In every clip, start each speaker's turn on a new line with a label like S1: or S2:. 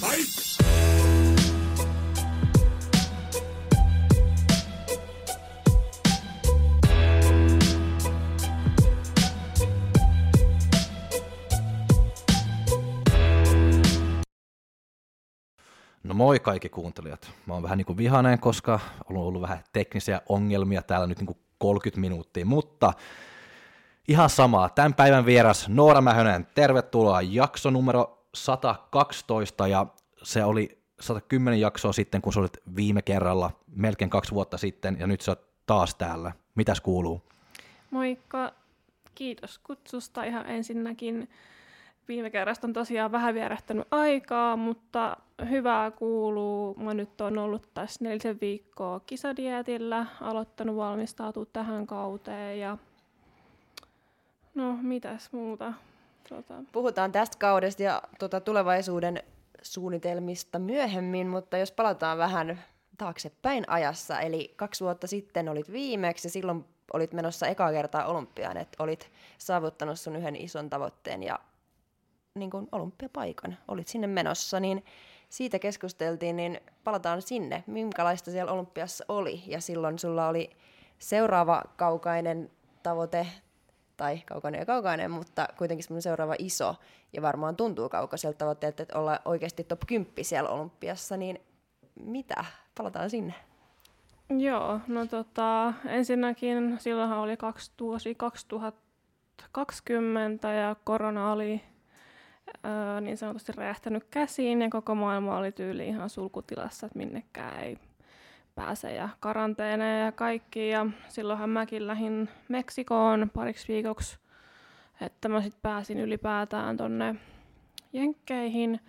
S1: No moi kaikki kuuntelijat. Mä oon vähän niin kuin vihainen, koska on ollut vähän teknisiä ongelmia täällä nyt niin kuin 30 minuuttia, mutta ihan samaa. Tämän päivän vieras Noora Mähönen, tervetuloa jakso numero 112 ja se oli 110 jaksoa sitten, kun sä olit viime kerralla, melkein kaksi vuotta sitten, ja nyt sä oot taas täällä. Mitäs kuuluu?
S2: Moikka, kiitos kutsusta ihan ensinnäkin. Viime kerrasta on tosiaan vähän vierähtänyt aikaa, mutta hyvää kuuluu. Mä nyt on ollut tässä nelisen viikkoa kisadietillä, aloittanut valmistautua tähän kauteen ja no mitäs muuta. Tota.
S3: Puhutaan tästä kaudesta ja tuota, tulevaisuuden suunnitelmista myöhemmin, mutta jos palataan vähän taaksepäin ajassa, eli kaksi vuotta sitten olit viimeksi ja silloin olit menossa ekaa kertaa olympiaan, että olit saavuttanut sun yhden ison tavoitteen ja niin kuin olympiapaikan, olit sinne menossa, niin siitä keskusteltiin, niin palataan sinne, minkälaista siellä olympiassa oli. Ja silloin sulla oli seuraava kaukainen tavoite, tai kaukainen ja kaukainen, mutta kuitenkin semmoinen seuraava iso, ja varmaan tuntuu kaukaiselta tavoitteelta, että olla oikeasti top 10 siellä olympiassa, niin mitä? Palataan sinne.
S2: Joo, no tota, ensinnäkin silloinhan oli kaksi, vuosi 2020 ja korona oli öö, niin sanotusti räjähtänyt käsiin ja koko maailma oli tyyli ihan sulkutilassa, että minnekään ei pääse ja karanteeneja ja kaikki. Ja silloinhan mäkin lähdin Meksikoon pariksi viikoksi, että mä sitten pääsin ylipäätään tonne Jenkkeihin.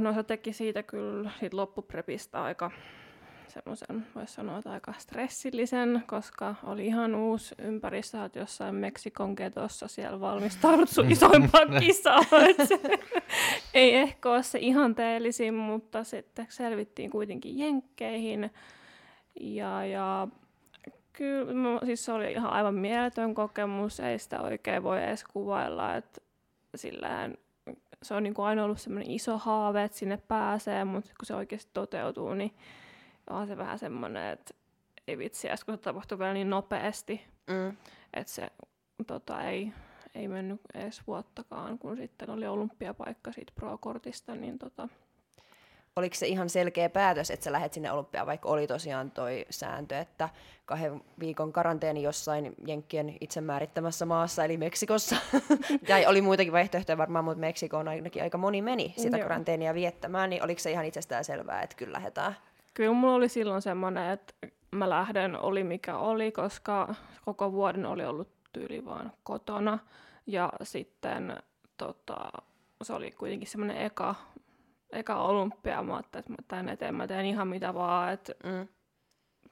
S2: No se teki siitä kyllä siitä loppuprepistä aika semmoisen, voisi sanoa, että aika stressillisen, koska oli ihan uusi ympäristö, että jossain Meksikon ketossa siellä valmistaudut sun isoimpaan kisaan. ei ehkä ole se ihanteellisin, mutta sitten selvittiin kuitenkin jenkkeihin. Ja, ja kyllä, siis se oli ihan aivan mieletön kokemus, ei sitä oikein voi edes kuvailla, että sillähän se on niin kuin aina ollut semmoinen iso haave, että sinne pääsee, mutta kun se oikeasti toteutuu, niin on se vähän semmoinen, että ei vitsi, kun se tapahtui vielä niin nopeasti, mm. että se tota, ei, ei mennyt edes vuottakaan, kun sitten oli olympiapaikka siitä pro-kortista, niin tota,
S3: Oliko se ihan selkeä päätös, että sä lähdet sinne olympiaan, vaikka oli tosiaan toi sääntö, että kahden viikon karanteeni jossain Jenkkien itsemäärittämässä maassa, eli Meksikossa. tai oli muitakin vaihtoehtoja varmaan, mutta Meksikoon ainakin aika moni meni sitä karanteenia viettämään, niin oliko se ihan itsestään selvää, että kyllä lähdetään?
S2: Kyllä mulla oli silloin semmoinen, että mä lähden oli mikä oli, koska koko vuoden oli ollut tyyli vaan kotona. Ja sitten tota, se oli kuitenkin semmoinen eka, eka olympia. Mä että mä tän eteen mä teen ihan mitä vaan. Että mm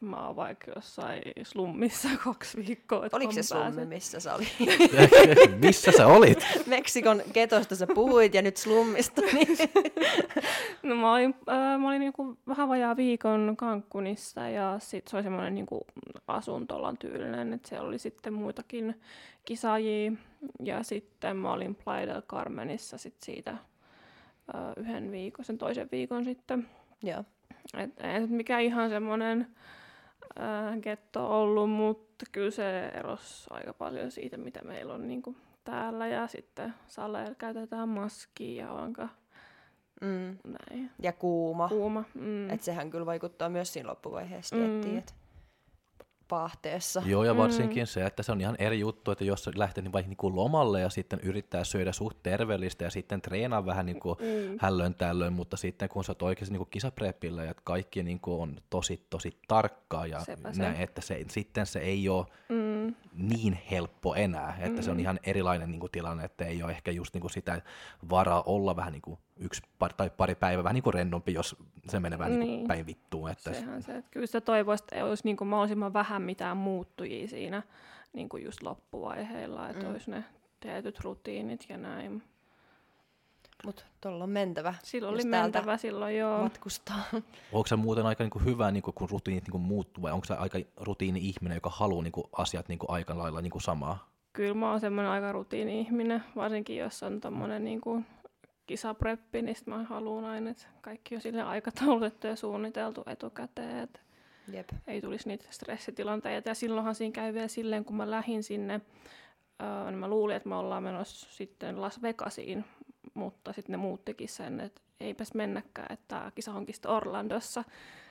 S2: mä oon vaikka jossain slummissa kaksi viikkoa.
S3: Oliko se slummi, pääsen. missä sä olit?
S1: missä sä olit?
S3: Meksikon ketosta sä puhuit ja nyt slummista. Niin.
S2: no mä olin, äh, mä olin niinku vähän vajaa viikon Cancunissa ja sit se oli semmoinen niinku asuntolan tyylinen, että siellä oli sitten muitakin kisaajia. Ja sitten mä olin Playa del Carmenissa sit siitä äh, yhden viikon, sen toisen viikon sitten.
S3: Joo.
S2: Et, et mikä ihan semmoinen äh, getto ollut, mutta kyllä se erosi aika paljon siitä, mitä meillä on niin kuin täällä. Ja sitten saleilla käytetään maskia ja onka mm. näin.
S3: Ja kuuma.
S2: Kuuma, mm.
S3: Et sehän kyllä vaikuttaa myös siinä loppuvaiheessa, mm. että paahteessa.
S1: Joo, ja varsinkin mm. se, että se on ihan eri juttu, että jos lähtee niin vaikka niin kuin lomalle ja sitten yrittää syödä suht terveellistä ja sitten treenaa vähän niin kuin mm. hällön tällöin, mutta sitten kun sä oot oikeasti niin kuin kisaprepillä ja kaikki niin kuin on tosi, tosi tarkkaa ja näin, että se, sitten se ei ole mm. Niin helppo enää, että mm. se on mm. ihan erilainen niin kuin tilanne, että ei ole ehkä just niin kuin sitä varaa olla vähän niin kuin yksi par, tai pari päivää vähän niin kuin rennompi, jos se menee vähän niin. niin päin vittuun. Että
S2: Sehän se, että kyllä sitä toivoisi, että olisi niin kuin mahdollisimman vähän mitään muuttujia siinä niin kuin just loppuvaiheilla, että mm. olisi ne tietyt rutiinit ja näin.
S3: Mutta tuolla on mentävä.
S2: Silloin oli mentävä silloin, joo.
S3: Matkustaa.
S1: Onko se muuten aika niinku hyvä, niinku, kun rutiinit niinku muuttuu, vai onko se aika rutiini-ihminen, joka haluaa niinku, asiat niinku, aika lailla niinku, samaa?
S2: Kyllä mä oon semmoinen aika rutiini-ihminen, varsinkin jos on tommonen niinku, kisapreppi, niin sit mä haluan aina, että kaikki on sille aikataulutettu ja suunniteltu etukäteen, että
S3: Jep.
S2: ei tulisi niitä stressitilanteita. Ja silloinhan siinä käy vielä silleen, kun mä lähdin sinne, öö, niin mä luulin, että me ollaan menossa sitten Las Vegasiin, mutta sitten ne muuttikin sen, että eipäs mennäkään, että tämä kisa onkin sitten Orlandossa.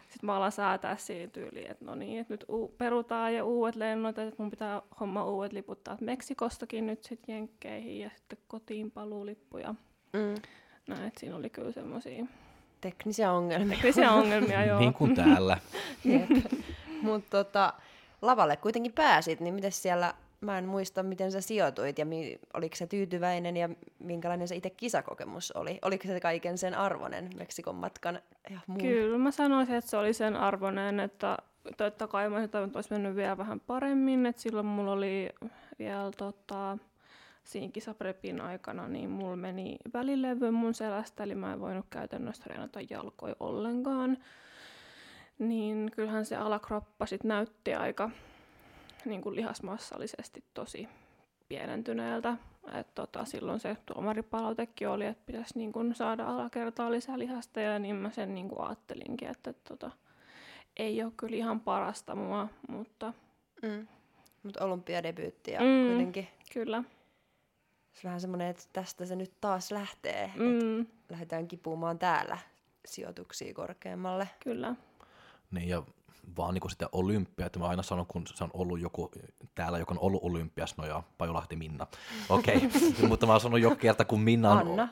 S2: Sitten mä alan säätää siinä tyyliin, että no niin, että nyt u- perutaan ja uudet lennot, että mun pitää homma uudet liput taas Meksikostakin nyt sitten Jenkkeihin ja sitten kotiin paluulippuja.
S3: Mm.
S2: Näin, että siinä oli kyllä semmoisia
S3: Teknisiä ongelmia.
S2: teknisiä ongelmia, joo.
S1: Niin kuin täällä.
S3: Mutta tota, lavalle kuitenkin pääsit, niin miten siellä, mä en muista miten sä sijoituit ja mi, oliko se tyytyväinen ja minkälainen se itse kisakokemus oli? Oliko se kaiken sen arvoinen Meksikon matkan ja muun?
S2: Kyllä mä sanoisin, että se oli sen arvoinen, että totta kai mä että olisi mennyt vielä vähän paremmin, että silloin mulla oli vielä tota, siinä kisaprepin aikana, niin mulla meni välilevy mun selästä, eli mä en voinut käytännössä treenata jalkoja ollenkaan. Niin kyllähän se alakroppa sit näytti aika niin kuin lihasmassallisesti tosi pienentyneeltä. Et tota, silloin se tuomaripalautekin oli, että pitäisi niin kun saada alakertaa lisää lihasta, ja niin mä sen niin kun ajattelinkin, että tota, ei ole kyllä ihan parasta mua, mutta
S3: Mm. Mutta olympiadebyytti ja
S2: Mm.
S3: kuitenkin
S2: kyllä.
S3: se vähän semmoinen, että tästä se nyt taas lähtee.
S2: Mm,
S3: lähdetään kipumaan täällä sijoituksia korkeammalle.
S2: kyllä.
S1: Niin ja vaan niin sitä olympia, että mä aina sanon, kun se on ollut joku täällä, joka on ollut olympias, no joo, Pajolahti Minna. Okei, okay. mutta mä oon sanonut joka kerta, kun Minna on...
S3: Anna.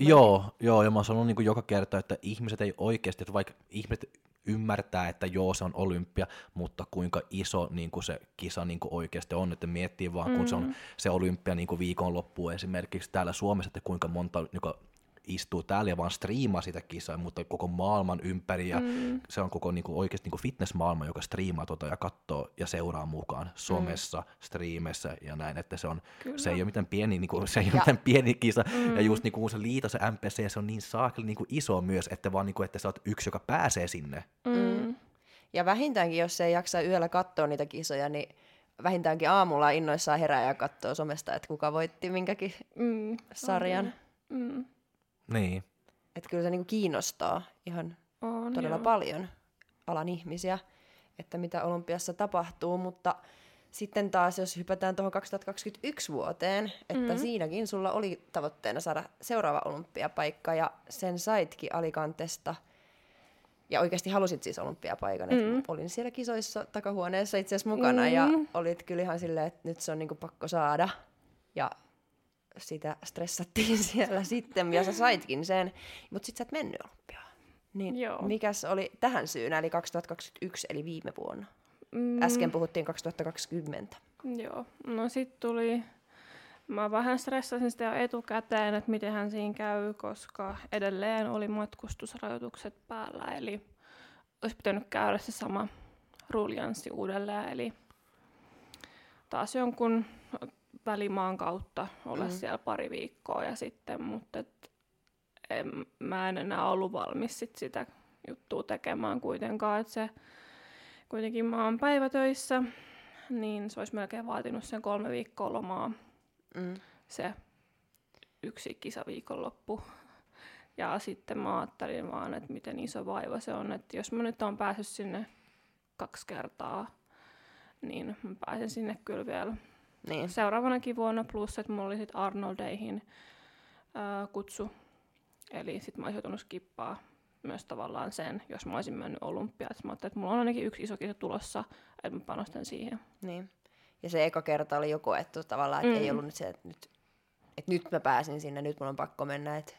S1: Joo, joo, ja mä oon sanonut niin kuin joka kerta, että ihmiset ei oikeasti, että vaikka ihmiset ymmärtää, että joo, se on olympia, mutta kuinka iso niin kuin se kisa niin kuin oikeasti on, että miettii vaan, kun se on se olympia niin kuin viikonloppu esimerkiksi täällä Suomessa, että kuinka monta joka istuu täällä ja vaan striimaa sitä kisaa, mutta koko maailman ympäri ja mm. se on koko niin kuin, oikeasti niin kuin fitnessmaailma, joka striimaa tota ja katsoo ja seuraa mukaan somessa, mm. striimeissä ja näin, että se on,
S2: Kyllä.
S1: se ei ole mitään pieni, niin kuin, se ei ole mitään pieni kisa mm. ja just niin kuin, kun se liito se MPC, se on niin saakeli niin kuin iso myös, että vaan niin kuin, että sä oot yksi, joka pääsee sinne.
S2: Mm.
S3: Ja vähintäänkin, jos ei jaksa yöllä katsoa niitä kisoja, niin vähintäänkin aamulla innoissaan herää ja katsoo somesta, että kuka voitti minkäkin
S2: Mm.
S3: sarjan.
S2: Mm.
S1: Niin.
S3: Että kyllä se niinku kiinnostaa ihan
S2: On,
S3: todella
S2: joo.
S3: paljon alan ihmisiä, että mitä olympiassa tapahtuu, mutta sitten taas, jos hypätään tuohon 2021 vuoteen, että mm. siinäkin sulla oli tavoitteena saada seuraava olympiapaikka ja sen saitkin Alicantesta. Ja oikeasti halusit siis olympiapaikan. Mm. Olin siellä kisoissa takahuoneessa itse asiassa mukana mm. ja olit kyllä ihan silleen, että nyt se on niinku pakko saada. Ja sitä stressattiin siellä sitten, ja sä saitkin sen, mutta sitten sä et mennyt olympiaan. Niin
S2: Joo.
S3: mikäs oli tähän syynä, eli 2021, eli viime vuonna?
S2: Mm.
S3: Äsken puhuttiin 2020.
S2: Joo, no sit tuli, mä vähän stressasin sitä jo etukäteen, että miten hän siinä käy, koska edelleen oli matkustusrajoitukset päällä, eli olisi pitänyt käydä se sama ruljanssi uudelleen, eli taas jonkun välimaan kautta olla mm. siellä pari viikkoa ja sitten, mutta et, en, mä en enää ollut valmis sit sitä juttua tekemään kuitenkaan, että se kuitenkin mä oon päivätöissä, niin se olisi melkein vaatinut sen kolme viikkoa lomaa,
S3: Mm.
S2: se yksi kisaviikonloppu. Ja sitten mä ajattelin vaan, että miten iso vaiva se on, että jos mä nyt oon päässyt sinne kaksi kertaa, niin mä pääsen sinne kyllä vielä
S3: Niin.
S2: seuraavanakin vuonna, plus että mulla oli sitten Arnoldeihin ää, kutsu. Eli sitten mä olisin joutunut skippaa myös tavallaan sen, jos mä olisin mennyt olympiaan. Mä ajattelin, että mulla on ainakin yksi iso kisa tulossa, että mä panostan siihen.
S3: niin. Ja se eka kerta oli jo koettu tavallaan, että mm. ei ollut nyt se, että nyt, että nyt mä pääsin sinne, nyt mun on pakko mennä. Että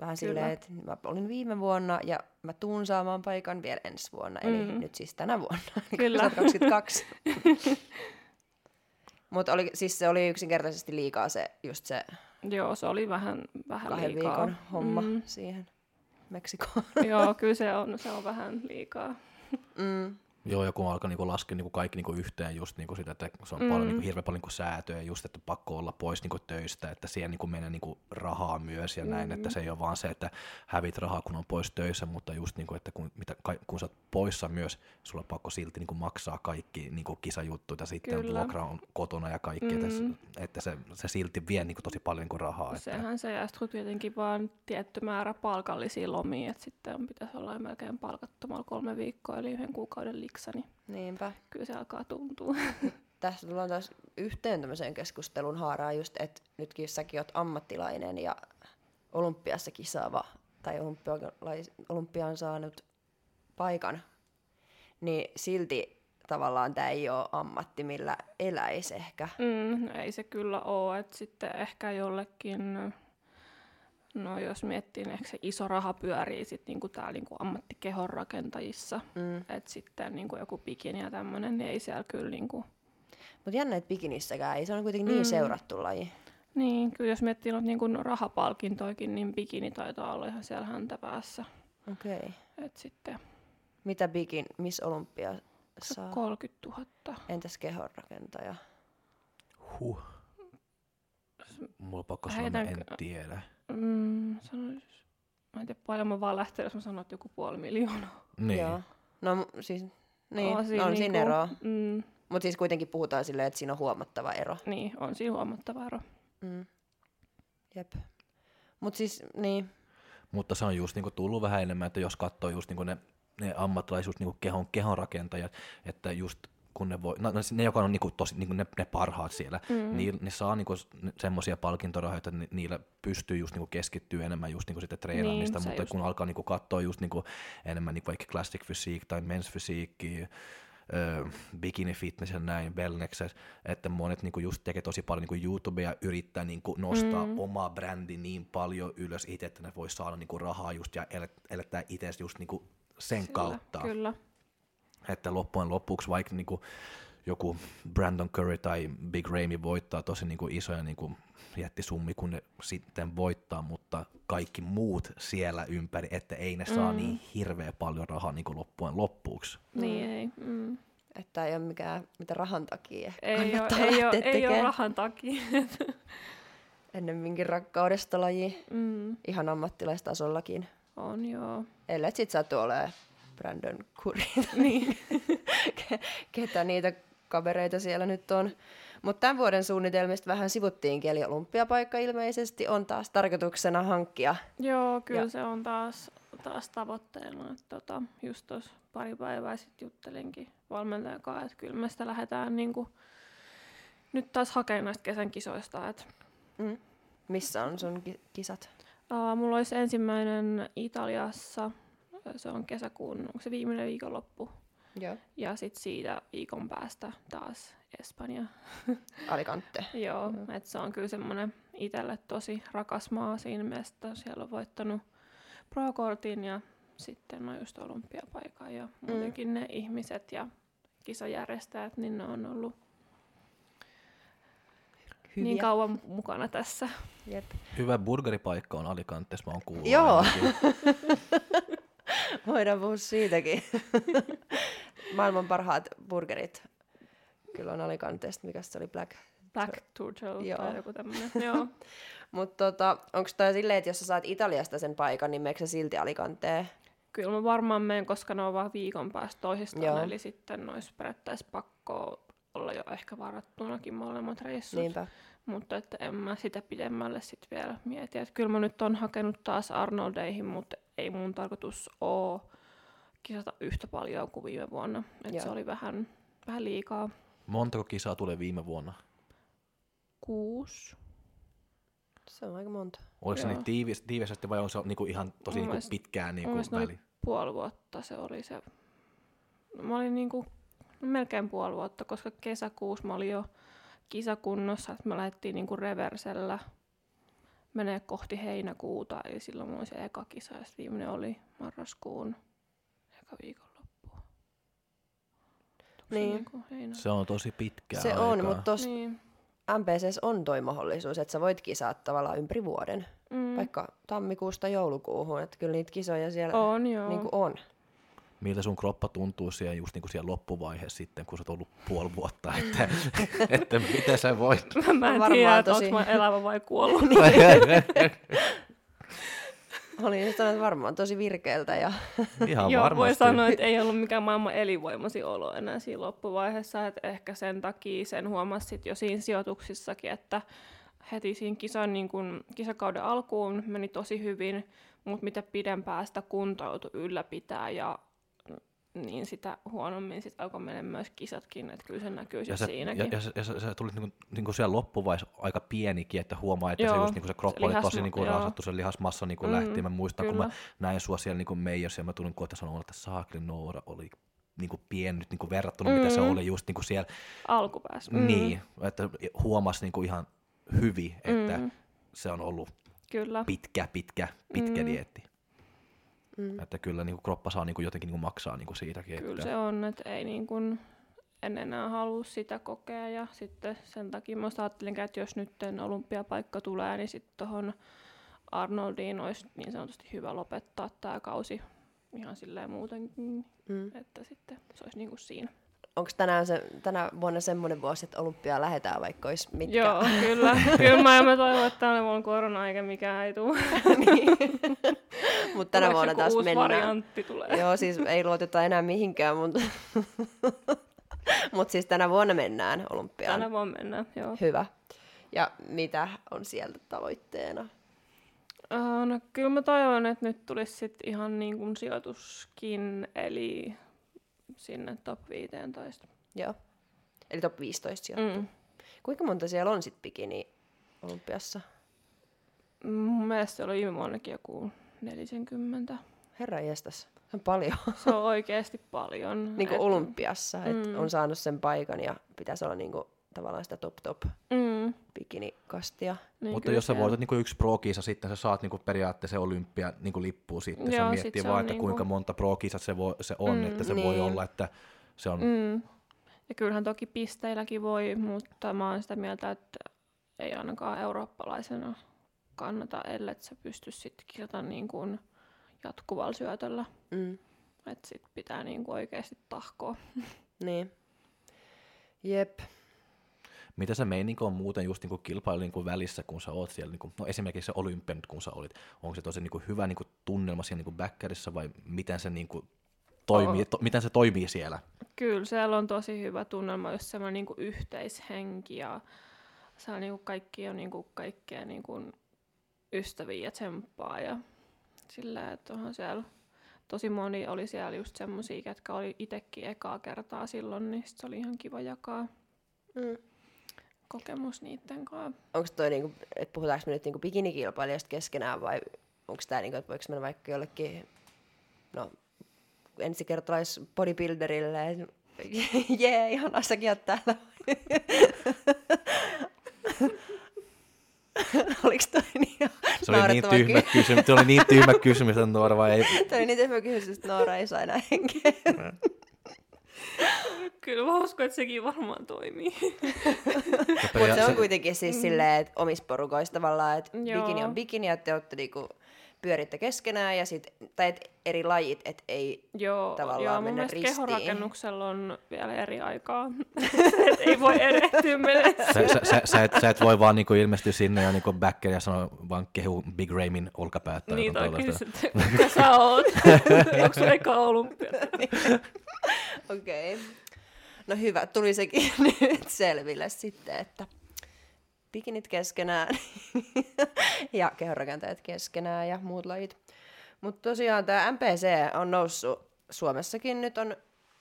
S3: vähän
S2: Kyllä.
S3: silleen, että mä olin viime vuonna ja mä tuun saamaan paikan vielä ensi vuonna, eli
S2: Mm.
S3: nyt siis tänä vuonna,
S2: Kyllä.
S3: 2022. Mutta oli, siis se oli yksinkertaisesti liikaa se, just se
S2: Joo, se oli vähän, vähän
S3: kahden
S2: liikaa.
S3: viikon homma
S2: Mm.
S3: siihen Meksikoon.
S2: Joo, kyllä se on, se on vähän liikaa.
S3: mm.
S1: Joo, ja kun alkoi niinku laskea niinku kaikki niinku yhteen just niinku sitä, että se on
S2: Mm.
S1: paljon, niinku, hirveän paljon niinku säätöjä, just että pakko olla pois niinku töistä, että siihen niinku menee niinku rahaa myös ja näin, mm. että se ei ole vaan se, että hävit rahaa, kun on pois töissä, mutta just niin kuin, että kun, mitä, kun sä oot poissa myös, sulla on pakko silti niin kuin maksaa kaikki niin kuin kisajuttuja ja sitten Kyllä. vuokra on kotona ja kaikki, mm. että, että se, se silti vie niin kuin tosi paljon kuin rahaa.
S2: Sehän että... se, sitten tietenkin vaan tietty määrä palkallisia lomia, että sitten on, pitäisi olla melkein palkattomalla kolme viikkoa, eli yhden kuukauden liksa, niin
S3: Niinpä.
S2: kyllä se alkaa tuntua.
S3: Tässä tullaan taas yhteen tämmöiseen keskustelun haaraan just, että nytkin säkin oot ammattilainen ja olympiassa kisaava tai olympiaan saanut paikan, niin silti tavallaan tämä ei ole ammatti, millä eläisi ehkä.
S2: Mm, ei se kyllä ole, että sitten ehkä jollekin, no jos miettii, niin ehkä se iso raha pyörii sitten niinku täällä niinku ammattikehon rakentajissa, mm. että sitten niinku joku bikini ja tämmöinen, niin ei siellä kyllä niinku...
S3: Mutta jännä, että bikinissäkään ei, se on kuitenkin niin mm. seurattu laji.
S2: Niin, kyllä jos miettii noita niin rahapalkintoikin, niin bikini taitaa olla ihan siellä häntä päässä.
S3: Okei. Okay.
S2: Et sitten...
S3: Mitä bikin, miss Olympia saa?
S2: 30 000.
S3: Entäs kehonrakentaja?
S1: Huh. Mulla on pakko sanoa, Heitän... en tiedä.
S2: Mm, sanois, mä en tiedä paljon, mä vaan lähten, jos mä sanon, että joku puoli miljoonaa.
S3: Niin. Joo. No siis, niin, on siinä, on siinä niinku, eroa. Mm. Mutta siis kuitenkin puhutaan silleen, että siinä on huomattava ero.
S2: Niin, on siinä huomattava ero.
S3: Mm. Jep. Mut siis, niin.
S1: Mutta se on just niinku tullut vähän enemmän, että jos katsoo just niinku ne, ne ammattilaiset niinku kehon, kehonrakentajat, että just kun ne voi, no, no ne, joka on niinku tosi, niinku ne, ne parhaat siellä, mm. niin ne saa niinku semmoisia palkintorahoja, että ni, niillä pystyy just niinku keskittyä enemmän just niinku sitten treenaamista, niin, mutta kun alkaa niinku katsoa just niinku enemmän niinku vaikka classic physique tai men's physique, bikini fitness ja näin, wellness, että monet niinku just tekee tosi paljon niinku YouTubea ja yrittää niinku nostaa mm. omaa brändi niin paljon ylös itse, että ne voi saada niinku rahaa just ja elättää itse just niinku sen Sillä, kautta.
S2: Kyllä.
S1: Että loppujen lopuksi vaikka niinku joku Brandon Curry tai Big Ramy voittaa tosi niinku isoja niinku jättisummi, kun ne sitten voittaa, mutta kaikki muut siellä ympäri, että ei ne saa mm. niin hirveä paljon rahaa niin loppujen loppuksi.
S2: Niin mm. ei. Mm.
S3: Että ei ole mikään mitä rahan takia
S2: ei ole, ei ole, ei ole rahan takia.
S3: Ennemminkin rakkaudesta laji. Mm. Ihan ammattilaistasollakin.
S2: On joo.
S3: Ellei sit sattu ole Brandon Curry.
S2: niin.
S3: Ketä niitä kavereita siellä nyt on. Mutta tämän vuoden suunnitelmista vähän sivuttiinkin, eli olympiapaikka ilmeisesti on taas tarkoituksena hankkia.
S2: Joo, kyllä ja. se on taas, taas tavoitteena. Tota, just tuossa pari päivää sitten juttelinkin valmentajan kanssa, että kyllä me sitä lähdetään niinku, nyt taas hakemaan näistä kesän kisoista. Et.
S3: Mm. Missä on sun kisat?
S2: Uh, mulla olisi ensimmäinen Italiassa, se on kesäkuun, onko se viimeinen viikonloppu.
S3: Joo.
S2: Ja sitten siitä viikon päästä taas Espanja.
S3: Alicante.
S2: Joo, mm. että se on kyllä semmoinen itselle tosi rakas maa siinä mielessä, siellä on voittanut pro-kortin ja sitten no just olympiapaikan ja mm. muutenkin mm. ne ihmiset ja kisajärjestäjät, niin ne on ollut Hyviä. niin kauan mukana tässä.
S3: Jep.
S1: Hyvä burgeripaikka on Alicantes, mä oon kuullut.
S3: Joo. Voidaan puhua siitäkin. Maailman parhaat burgerit kyllä on Alicantesta, mikä se oli Black...
S2: Black Turtle Joo. tai joku tämmöinen, joo.
S3: Mutta tota, onko tämä silleen, että jos sä saat Italiasta sen paikan, niin meikö silti Alicanteen?
S2: Kyllä mä varmaan menen, koska ne on vaan viikon päästä toisistaan, Joo. eli sitten olisi periaatteessa pakko olla jo ehkä varattunakin molemmat reissut.
S3: Niinpä.
S2: Mutta että en mä sitä pidemmälle sitten vielä mieti. Että kyllä mä nyt on hakenut taas Arnoldeihin, mutta ei mun tarkoitus ole kisata yhtä paljon kuin viime vuonna. Että se oli vähän, vähän liikaa.
S1: Montako kisaa tulee viime vuonna?
S2: Kuusi.
S3: Se on aika monta.
S1: Oliko se niin tiivis, tiivisesti vai on se niinku ihan tosi niinku pitkään niinku väli?
S2: puoli vuotta se oli se. Mä olin niinku melkein puoli vuotta, koska kesäkuussa mä olin jo kisakunnossa, että me lähdettiin niinku reversellä menee kohti heinäkuuta, eli silloin mulla oli se eka kisa, ja viimeinen oli marraskuun eka viikonloppu.
S3: Niin.
S2: Niin
S1: se on tosi pitkä
S3: Se
S1: aika.
S3: on, mutta tuossa niin. MPCs on toi mahdollisuus, että sä voit kisaa tavallaan ympäri vuoden, mm. vaikka tammikuusta joulukuuhun, että kyllä niitä kisoja siellä
S2: on. Joo.
S3: Niin on
S1: miltä sun kroppa tuntuu siellä just niin kuin siellä loppuvaiheessa sitten, kun sä oot ollut puoli vuotta, että, että miten sä voit?
S2: Mä en tiedä, tosi... onko mä elävä vai kuollut.
S3: Oli että varmaan tosi virkeältä. Ja...
S1: Ihan
S2: Joo,
S1: varmasti.
S2: voi sanoa, että ei ollut mikään maailman elinvoimasi olo enää siinä loppuvaiheessa, että ehkä sen takia sen huomasit jo siinä sijoituksissakin, että heti siinä kisan, niin kun, kisakauden alkuun meni tosi hyvin, mutta mitä pidempään sitä kuntoutui ylläpitää ja niin sitä huonommin sit alkoi mennä myös kisatkin, että kyllä se näkyy
S1: ja se,
S2: siinäkin.
S1: ja, ja, se, ja se, se tuli niinku, niinku siellä loppuvaiheessa aika pienikin, että huomaa, että se,
S2: Joo,
S1: just, niinku se kroppa
S2: se
S1: oli tosi niinku
S2: joo.
S1: rasattu, se lihasmassa niinku
S2: Mm,
S1: lähti. Mä muistan, kun mä
S2: kyllä.
S1: näin sua siellä niinku Meijers ja mä tulin kohta sanomaan, että Saakli Noora oli niinku pieni nyt niinku verrattuna, mitä se
S2: Mm.
S1: oli just niinku siellä.
S2: Alkupäässä.
S1: Mm. Niin, että huomasi niinku ihan hyvin, että
S2: Mm.
S1: se on ollut
S2: Kyllä.
S1: pitkä, pitkä, pitkä
S2: Mm.
S1: dieetti.
S3: Mm.
S1: Että kyllä niinku kroppa saa niinku jotenkin niinku maksaa niinku siitäkin.
S2: Kyllä
S1: että...
S2: se on, että ei niin kuin, en enää halua sitä kokea ja sitten sen takia mä ajattelin, että jos nyt olympiapaikka tulee, niin sitten tuohon Arnoldiin olisi niin sanotusti hyvä lopettaa tämä kausi ihan silleen muutenkin,
S3: Mm.
S2: että sitten se olisi niin kuin siinä.
S3: Onko tänään se, tänä vuonna semmoinen vuosi, että olympia lähetään, vaikka olisi mitkä?
S2: Joo, kyllä. kyllä mä, mä toivon, että tänä vuonna korona eikä mikään ei tule.
S3: Mutta tänä vuonna taas
S2: uusi
S3: mennään.
S2: variantti tulee.
S3: Joo, siis ei luoteta enää mihinkään, mutta Mut siis tänä vuonna mennään olympiaan.
S2: Tänä vuonna mennään, joo.
S3: Hyvä. Ja mitä on sieltä tavoitteena?
S2: Uh, no kyllä mä toivon, että nyt tulisi sit ihan niin kuin sijoituskin, eli sinne top 15.
S3: Joo. Eli top 15 sijoittu.
S2: Mm.
S3: Kuinka monta siellä on sitten bikini olympiassa?
S2: Mun mielestä se oli viime vuonnakin joku 40.
S3: Herra jestas, se on paljon.
S2: Se on oikeasti paljon.
S3: niin kuin
S2: Et-
S3: olympiassa, että
S2: Mm.
S3: on saanut sen paikan ja pitäisi olla niin kuin, tavallaan sitä top top
S2: Mm.
S3: bikinikastia.
S2: Niin
S1: Mutta jos sä voitat niinku yksi pro-kisa, sitten sä saat niinku periaatteessa se olympia niinku lippuun sitten.
S2: Joo,
S1: se
S2: sit
S1: miettii
S2: se
S1: vaan, että
S2: niinku-
S1: kuinka monta pro-kisat se, voi, se on,
S2: Mm,
S1: että se
S3: niin.
S1: voi olla, että se on...
S2: Mm. Ja kyllähän toki pisteilläkin voi, mutta mä oon sitä mieltä, että ei ainakaan eurooppalaisena kannata, ellei sä pysty sitten kisata niin kuin jatkuvalla syötöllä.
S3: Mm.
S2: Että sit pitää niin kuin oikeasti tahkoa.
S3: Niin. Jep.
S1: Mitä se meininki on muuten just niinku kilpailun niinku välissä, kun sä oot siellä, niinku, no esimerkiksi se olympia nyt, kun sä olit, onko se tosi niinku hyvä niinku tunnelma siellä niinku backerissa vai miten se, niinku toimii, to, miten se toimii siellä?
S2: Kyllä, siellä on tosi hyvä tunnelma, jos semmoinen niin kuin yhteishenki ja siellä niin kuin kaikki on niin kuin kaikkea niin kuin ystäviä ja tsemppaa ja sillä, että onhan siellä tosi moni oli siellä just semmosia, ketkä oli itsekin ekaa kertaa silloin, niin se oli ihan kiva jakaa
S3: Mm.
S2: Kokemus niiden kanssa.
S3: Onko toi, niinku, että puhutaanko me nyt niinku bikinikilpailijasta keskenään vai onko tämä, niinku, että voiko mennä vaikka jollekin no, ensikertalais bodybuilderille, että jee, ihan säkin oot täällä. Oliko toi niin
S1: Se oli niin tyhmä
S3: ky-
S1: kysymys, se oli niin tyhmä kysymys, että Noora vai ei.
S3: Toi oli niin tyhmä kysymys, että Noora ei saa enää henkeä.
S2: Kyllä mä uskon, että sekin varmaan toimii.
S3: Mutta se on kuitenkin siis silleen, että omissa porukoissa tavallaan, että
S2: Joo.
S3: bikini on bikini ja te olette niinku pyöritte keskenään ja sit, tai et eri lajit, että ei
S2: Joo,
S3: tavallaan
S2: joo mun
S3: mennä
S2: mielestä
S3: ristiin.
S2: kehorakennuksella on vielä eri aikaa. Et ei voi erehtyä menemään.
S1: Sä, sä, sä, sä, et, sä et voi vaan niinku ilmestyä sinne ja niinku backer ja sanoa vaan kehu Big Raymin olkapäät tai
S2: Niin, tai kysyt, kuka sä oot? Onko se eka olympia?
S3: Okei. Okay. No hyvä, tuli sekin nyt selville sitten, että bikinit keskenään ja kehorakentajat keskenään ja muut lajit. Mutta tosiaan tämä MPC on noussut Suomessakin nyt on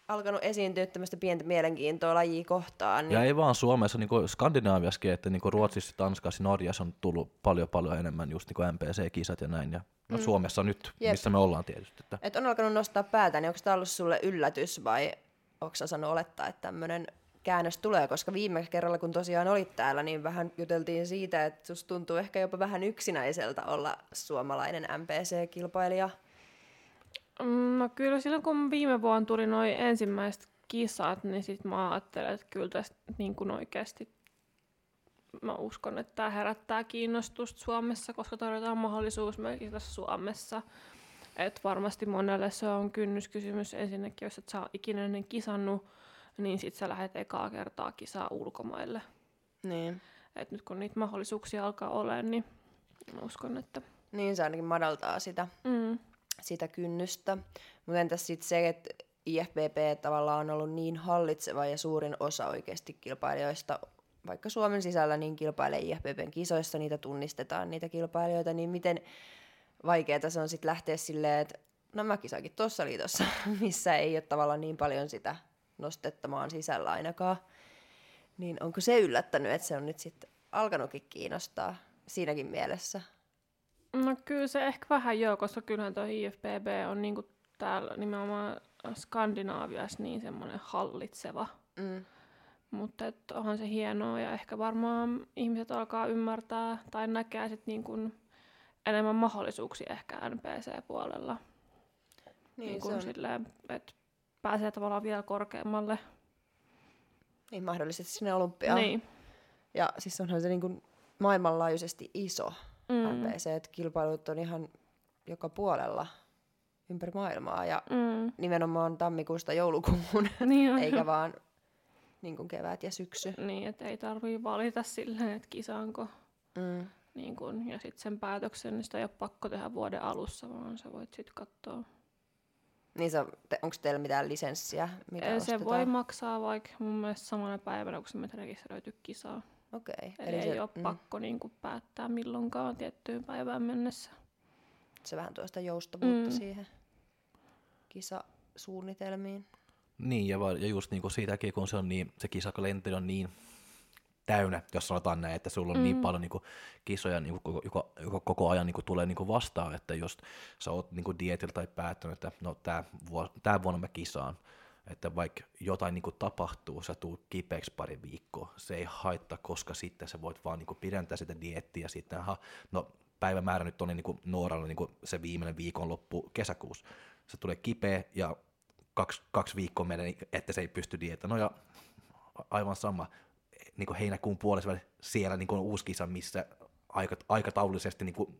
S3: alkanut esiintyä tämmöistä pientä mielenkiintoa lajia kohtaan.
S1: Ja ei vaan Suomessa, niin kuin Skandinaaviaskin, että niin kuin Ruotsissa, Tanskassa, Norjassa on tullut paljon paljon enemmän just niin MPC-kisat ja näin. Ja no, Suomessa nyt,
S3: Jep.
S1: missä me ollaan tietysti. Että.
S3: Et on alkanut nostaa päätä, niin onko tämä ollut sulle yllätys vai onko sä saanut olettaa, että tämmöinen käännös tulee, koska viime kerralla, kun tosiaan olit täällä, niin vähän juteltiin siitä, että susta tuntuu ehkä jopa vähän yksinäiseltä olla suomalainen MPC-kilpailija.
S2: Mm, No kyllä silloin, kun viime vuonna tuli noin ensimmäiset kisat, niin sit mä ajattelin, että kyllä tästä niin kuin oikeasti mä uskon, että tämä herättää kiinnostusta Suomessa, koska tarjotaan mahdollisuus kisata Suomessa. Et varmasti monelle se on kynnyskysymys ensinnäkin, jos et saa ikinä ennen kisannut, niin sit sä lähdet ekaa kertaa kisaa ulkomaille.
S3: Niin.
S2: Et nyt kun niitä mahdollisuuksia alkaa olemaan, niin mä uskon, että
S3: Niin se ainakin madaltaa sitä,
S2: Mm.
S3: Sitä kynnystä. Mutta entäs sitten se, että IFBB tavallaan on ollut niin hallitseva ja suurin osa oikeasti kilpailijoista, vaikka Suomen sisällä, niin kilpailee IFBBn kisoissa, niitä tunnistetaan, niitä kilpailijoita, niin miten vaikeaa se on sitten lähteä silleen, että no mä kisaakin tuossa liitossa, missä ei ole tavallaan niin paljon sitä nostetta maan sisällä ainakaan. Niin onko se yllättänyt, että se on nyt sitten alkanutkin kiinnostaa siinäkin mielessä?
S2: No kyllä se ehkä vähän joo, koska kyllähän tuo IFBB on niinku täällä nimenomaan Skandinaaviassa niin semmoinen hallitseva.
S3: Mm.
S2: Mutta onhan se hienoa ja ehkä varmaan ihmiset alkaa ymmärtää tai näkee sit niin kuin enemmän mahdollisuuksia ehkä NPC-puolella.
S3: Niin,
S2: Niin silleen, että pääsee tavallaan vielä korkeammalle.
S3: niin mahdollisesti sinne olympiaan.
S2: Niin.
S3: Ja siis onhan se niin kuin maailmanlaajuisesti iso
S2: Mm.
S3: NPC, että kilpailut on ihan joka puolella ympäri maailmaa ja
S2: Mm.
S3: nimenomaan tammikuusta joulukuuhun,
S2: Niin,
S3: eikä vaan niin kuin kevät ja syksy.
S2: niin, että ei tarvii valita silleen, että kisaanko.
S3: Mm.
S2: Niin kun, ja sitten sen päätöksen, niin sitä ei ole pakko tehdä vuoden alussa, vaan sä voit sitten katsoa.
S3: Niin se, te, onko teillä mitään lisenssiä, mitä
S2: se
S3: ostetaan?
S2: voi maksaa vaikka mun mielestä samana päivänä, kun se menet rekisteröity kisaa.
S3: Okei. Okay.
S2: Eli, Eli ei se, ole mm. pakko niin kuin, päättää milloinkaan tiettyyn päivään mennessä.
S3: Se vähän tuosta joustavuutta
S2: Mm.
S3: siihen kisasuunnitelmiin.
S1: Niin, ja, va- ja just niin kuin siitäkin, kun se on niin, se kisakalenteri on niin täynnä, jos sanotaan näin, että sulla on mm. niin
S2: Mm.
S1: paljon niin kuin, kisoja, niin kuin, joka, joka koko ajan niin kuin, tulee niin kuin, vastaan, että jos sä oot niin kuin, dietillä tai päättänyt, että no tää, vuo, tää vuonna mä kisaan, että vaikka jotain niin kuin, tapahtuu, sä tuut kipeäksi pari viikkoa, se ei haittaa, koska sitten sä voit vaan niin kuin, pidentää sitä diettiä ja sitten, aha, no päivämäärä nyt on niin kuin, Nooralla niin kuin, se viimeinen viikonloppu kesäkuussa, se tulee kipeä ja kaksi, kaksi viikkoa menee, että se ei pysty dieetään. No ja aivan sama, niin kuin heinäkuun puolessa siellä niin kuin on uusi kisa, missä aika, aikataulullisesti niin kuin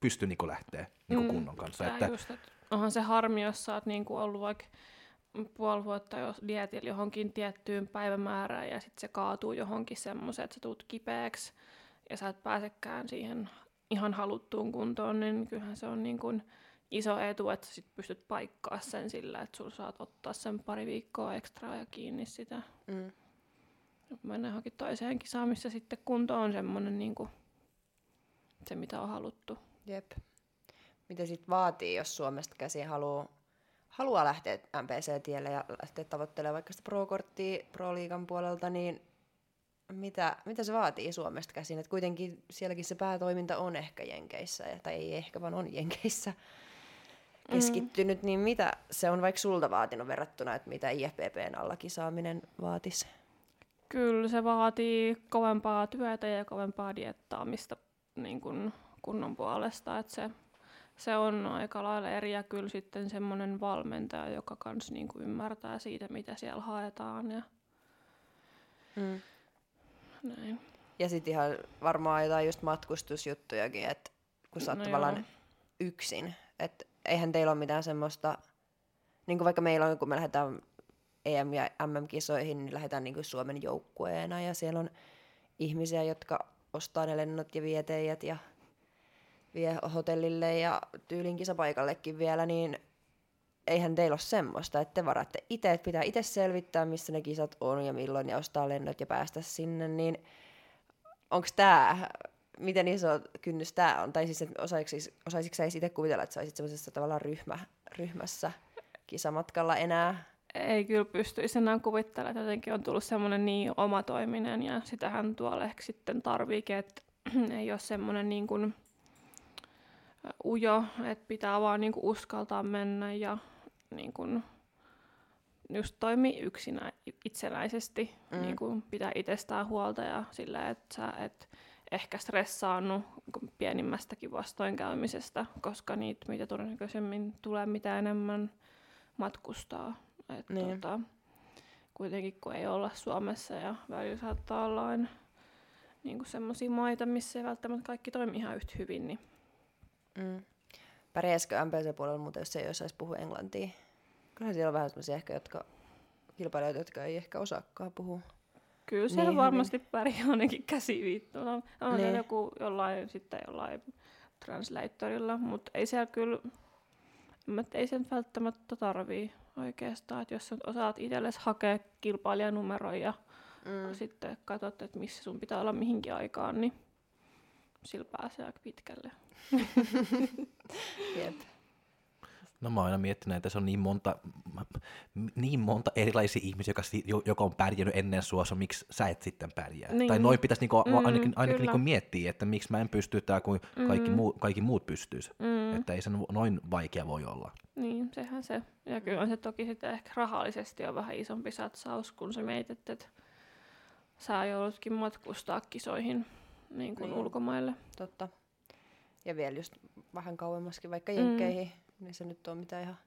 S1: pystyy niin kuin lähteä niin kuin
S2: Mm,
S1: kunnon kanssa. Että,
S2: just, että onhan se harmi, jos sä oot niinku ollut vaikka puoli vuotta jos dietillä johonkin tiettyyn päivämäärään ja sitten se kaatuu johonkin semmoiseen, että sä tuut kipeäksi ja sä et pääsekään siihen ihan haluttuun kuntoon, niin kyllähän se on niin kuin iso etu, että sä sit pystyt paikkaa sen sillä, että sulla saat ottaa sen pari viikkoa ekstraa ja kiinni sitä.
S3: Mm.
S2: Mennä johonkin toiseen kisaan, missä sitten kunto on semmoinen niin kuin se, mitä on haluttu.
S3: Jep. Mitä sitten vaatii, jos Suomesta käsin haluaa, haluaa lähteä MPC-tielle ja lähteä tavoittelemaan vaikka sitä Pro-korttia Pro-liigan puolelta, niin mitä, mitä se vaatii Suomesta käsin? Et kuitenkin sielläkin se päätoiminta on ehkä Jenkeissä, tai ei ehkä, vaan on Jenkeissä keskittynyt, mm. niin mitä se on vaikka sulta vaatinut verrattuna, että mitä IFPPn alla kisaaminen vaatisi?
S2: Kyllä se vaatii kovempaa työtä ja kovempaa diettaamista niin kuin kunnon puolesta. Että se, se on aika lailla eri ja kyllä sitten semmoinen valmentaja, joka kans niin kuin ymmärtää siitä, mitä siellä haetaan ja
S3: Mm.
S2: näin.
S3: Ja sitten ihan varmaan jotain just matkustusjuttujakin, että kun sä oot
S2: No
S3: tavallaan
S2: joo.
S3: yksin, että eihän teillä ole mitään semmoista, niin kuin vaikka meillä on, kun me lähdetään EM- ja MM-kisoihin, niin lähdetään niin kuin Suomen joukkueena ja siellä on ihmisiä, jotka ostaa ne lennot ja vie teidät ja vie hotellille ja tyylin kisapaikallekin vielä, niin eihän teillä ole semmoista, että te varatte itse, että pitää itse selvittää, missä ne kisat on ja milloin ja ostaa lennot ja päästä sinne, niin onko tämä, miten iso kynnys tämä on? Tai siis, osaisitko, osaisitko sä itse kuvitella, että sä olisit semmoisessa tavallaan ryhmä, ryhmässä kisamatkalla enää?
S2: Ei kyllä pystyisi enää kuvittelemaan, että jotenkin on tullut semmoinen niin omatoiminen ja sitähän tuolla ehkä sitten tarviikin, että ei ole semmoinen niin kuin ujo, että pitää vaan niin kuin uskaltaa mennä ja niin kuin just toimii yksinä, itsenäisesti,
S3: Mm.
S2: mm. niin kuin pitää itsestään huolta ja sillä, että sä et ehkä stressaannut pienimmästäkin vastoinkäymisestä, koska niitä mitä todennäköisemmin tulee, mitä enemmän matkustaa. Et
S3: Niin.
S2: tota, kuitenkin kun ei olla Suomessa ja välillä saattaa olla aina niin semmoisia maita, missä ei välttämättä kaikki toimi ihan yhtä hyvin, niin
S3: Mm. Pärjäisikö MPC-puolella muuten, jos ei osaisi puhua englantia? Kyllä siellä on vähän semmoisia ehkä, jotka, kilpailijoita, jotka ei ehkä osaakaan puhua.
S2: Kyllä se
S3: Niin
S2: niin
S3: hyvin.
S2: varmasti pärjää ainakin käsiviittuna. On
S3: Niin.
S2: niin. joku jollain, sitten jollain translatorilla, mutta ei siellä kyllä, ei sen välttämättä tarvii oikeastaan, että jos sä osaat itsellesi hakea kilpailijanumeroja mm. sitten katsot, että missä sun pitää olla mihinkin aikaan, niin sillä pääsee aika pitkälle.
S3: Jep.
S1: No mä oon aina miettinyt, että se on niin monta, niin monta erilaisia ihmisiä, joka, joka on pärjännyt ennen sua, so miksi sä et sitten pärjää. Niin. Tai noin pitäisi niinku, mm, ainakin, ainakin niinku miettiä, että miksi mä en pysty tää kuin mm. kaikki, muu, kaikki muut pystyis. Mm. Että ei se noin vaikea voi olla.
S2: Niin, sehän se. Ja kyllä se toki sitten ehkä rahallisesti on vähän isompi satsaus, kun sä mietit, että sä joudutkin matkustaa kisoihin niin kuin niin. ulkomaille.
S3: Totta. Ja vielä just vähän kauemmaskin vaikka jenkkeihin, mm. niin se nyt on mitään ihan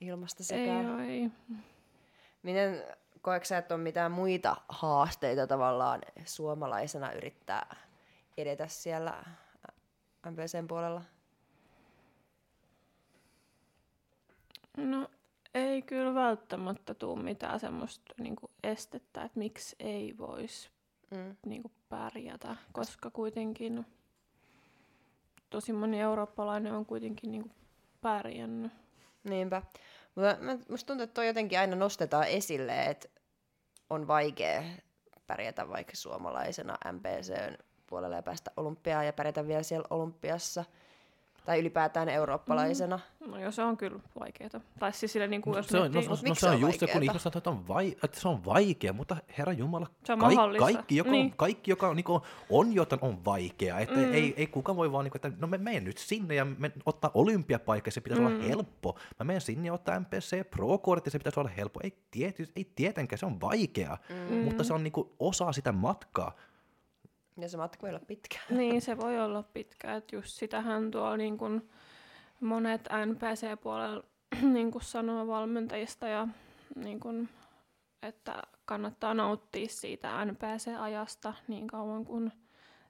S3: ilmasta sekä.
S2: Ei, ei.
S3: Miten koetko sä, että on mitään muita haasteita tavallaan suomalaisena yrittää edetä siellä MPCn puolella?
S2: No ei kyllä välttämättä tule mitään semmoista niinku estettä, että miksi ei voisi mm. niinku pärjätä, koska kuitenkin tosi moni eurooppalainen on kuitenkin niinku pärjännyt.
S3: Niinpä. Mutta musta tuntuu, että toi jotenkin aina nostetaan esille, että on vaikea pärjätä vaikka suomalaisena MPCn puolella ja päästä olympiaan ja pärjätä vielä siellä olympiassa – tai ylipäätään eurooppalaisena.
S2: Mm. No joo, se on kyllä vaikeaa. Tai siis sille, niin kuin, jos
S1: se on, no, no, no, se on, just se, kun ihmiset sanoo, että, on vai, että se on vaikea, mutta herra Jumala,
S2: se on
S1: kaik, kaikki, joka, niin. kaikki, joka niin kuin, on jotain, on vaikea. Että mm. ei, ei kukaan voi vaan, niin kuin, että no me menen nyt sinne ja me ottaa olympiapaikka, se pitäisi mm. olla helppo. Mä menen sinne ja ottaa MPC Pro-kortti, se pitäisi olla helppo. Ei, tiety, ei tietenkään, se on vaikea, mm. mutta se on niin kuin, osa sitä matkaa.
S3: Ja se matka voi olla pitkä.
S2: Niin, se voi olla pitkä. Että just sitähän tuo niin kun monet NPC-puolella niin kun sanoo valmentajista, ja niin kun, että kannattaa nauttia siitä NPC-ajasta niin kauan kuin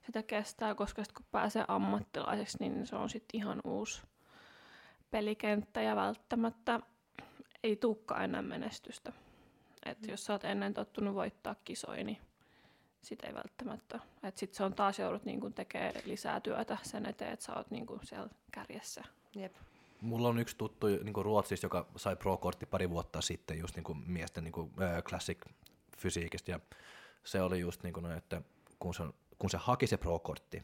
S2: sitä kestää, koska sitten kun pääsee ammattilaiseksi, niin se on sitten ihan uusi pelikenttä ja välttämättä ei tulekaan enää menestystä. Et mm. jos sä oot ennen tottunut voittaa kisoja, niin sitä ei välttämättä. Että sitten se on taas joudut niinku tekemään lisää työtä sen eteen, että sä oot niinku siellä kärjessä.
S3: Jep.
S1: Mulla on yksi tuttu niinku Ruotsissa, joka sai pro-kortti pari vuotta sitten just niinku miesten niinku, äh, classic fysiikistä ja se oli just niinku noin, että kun se, kun se haki se pro-kortti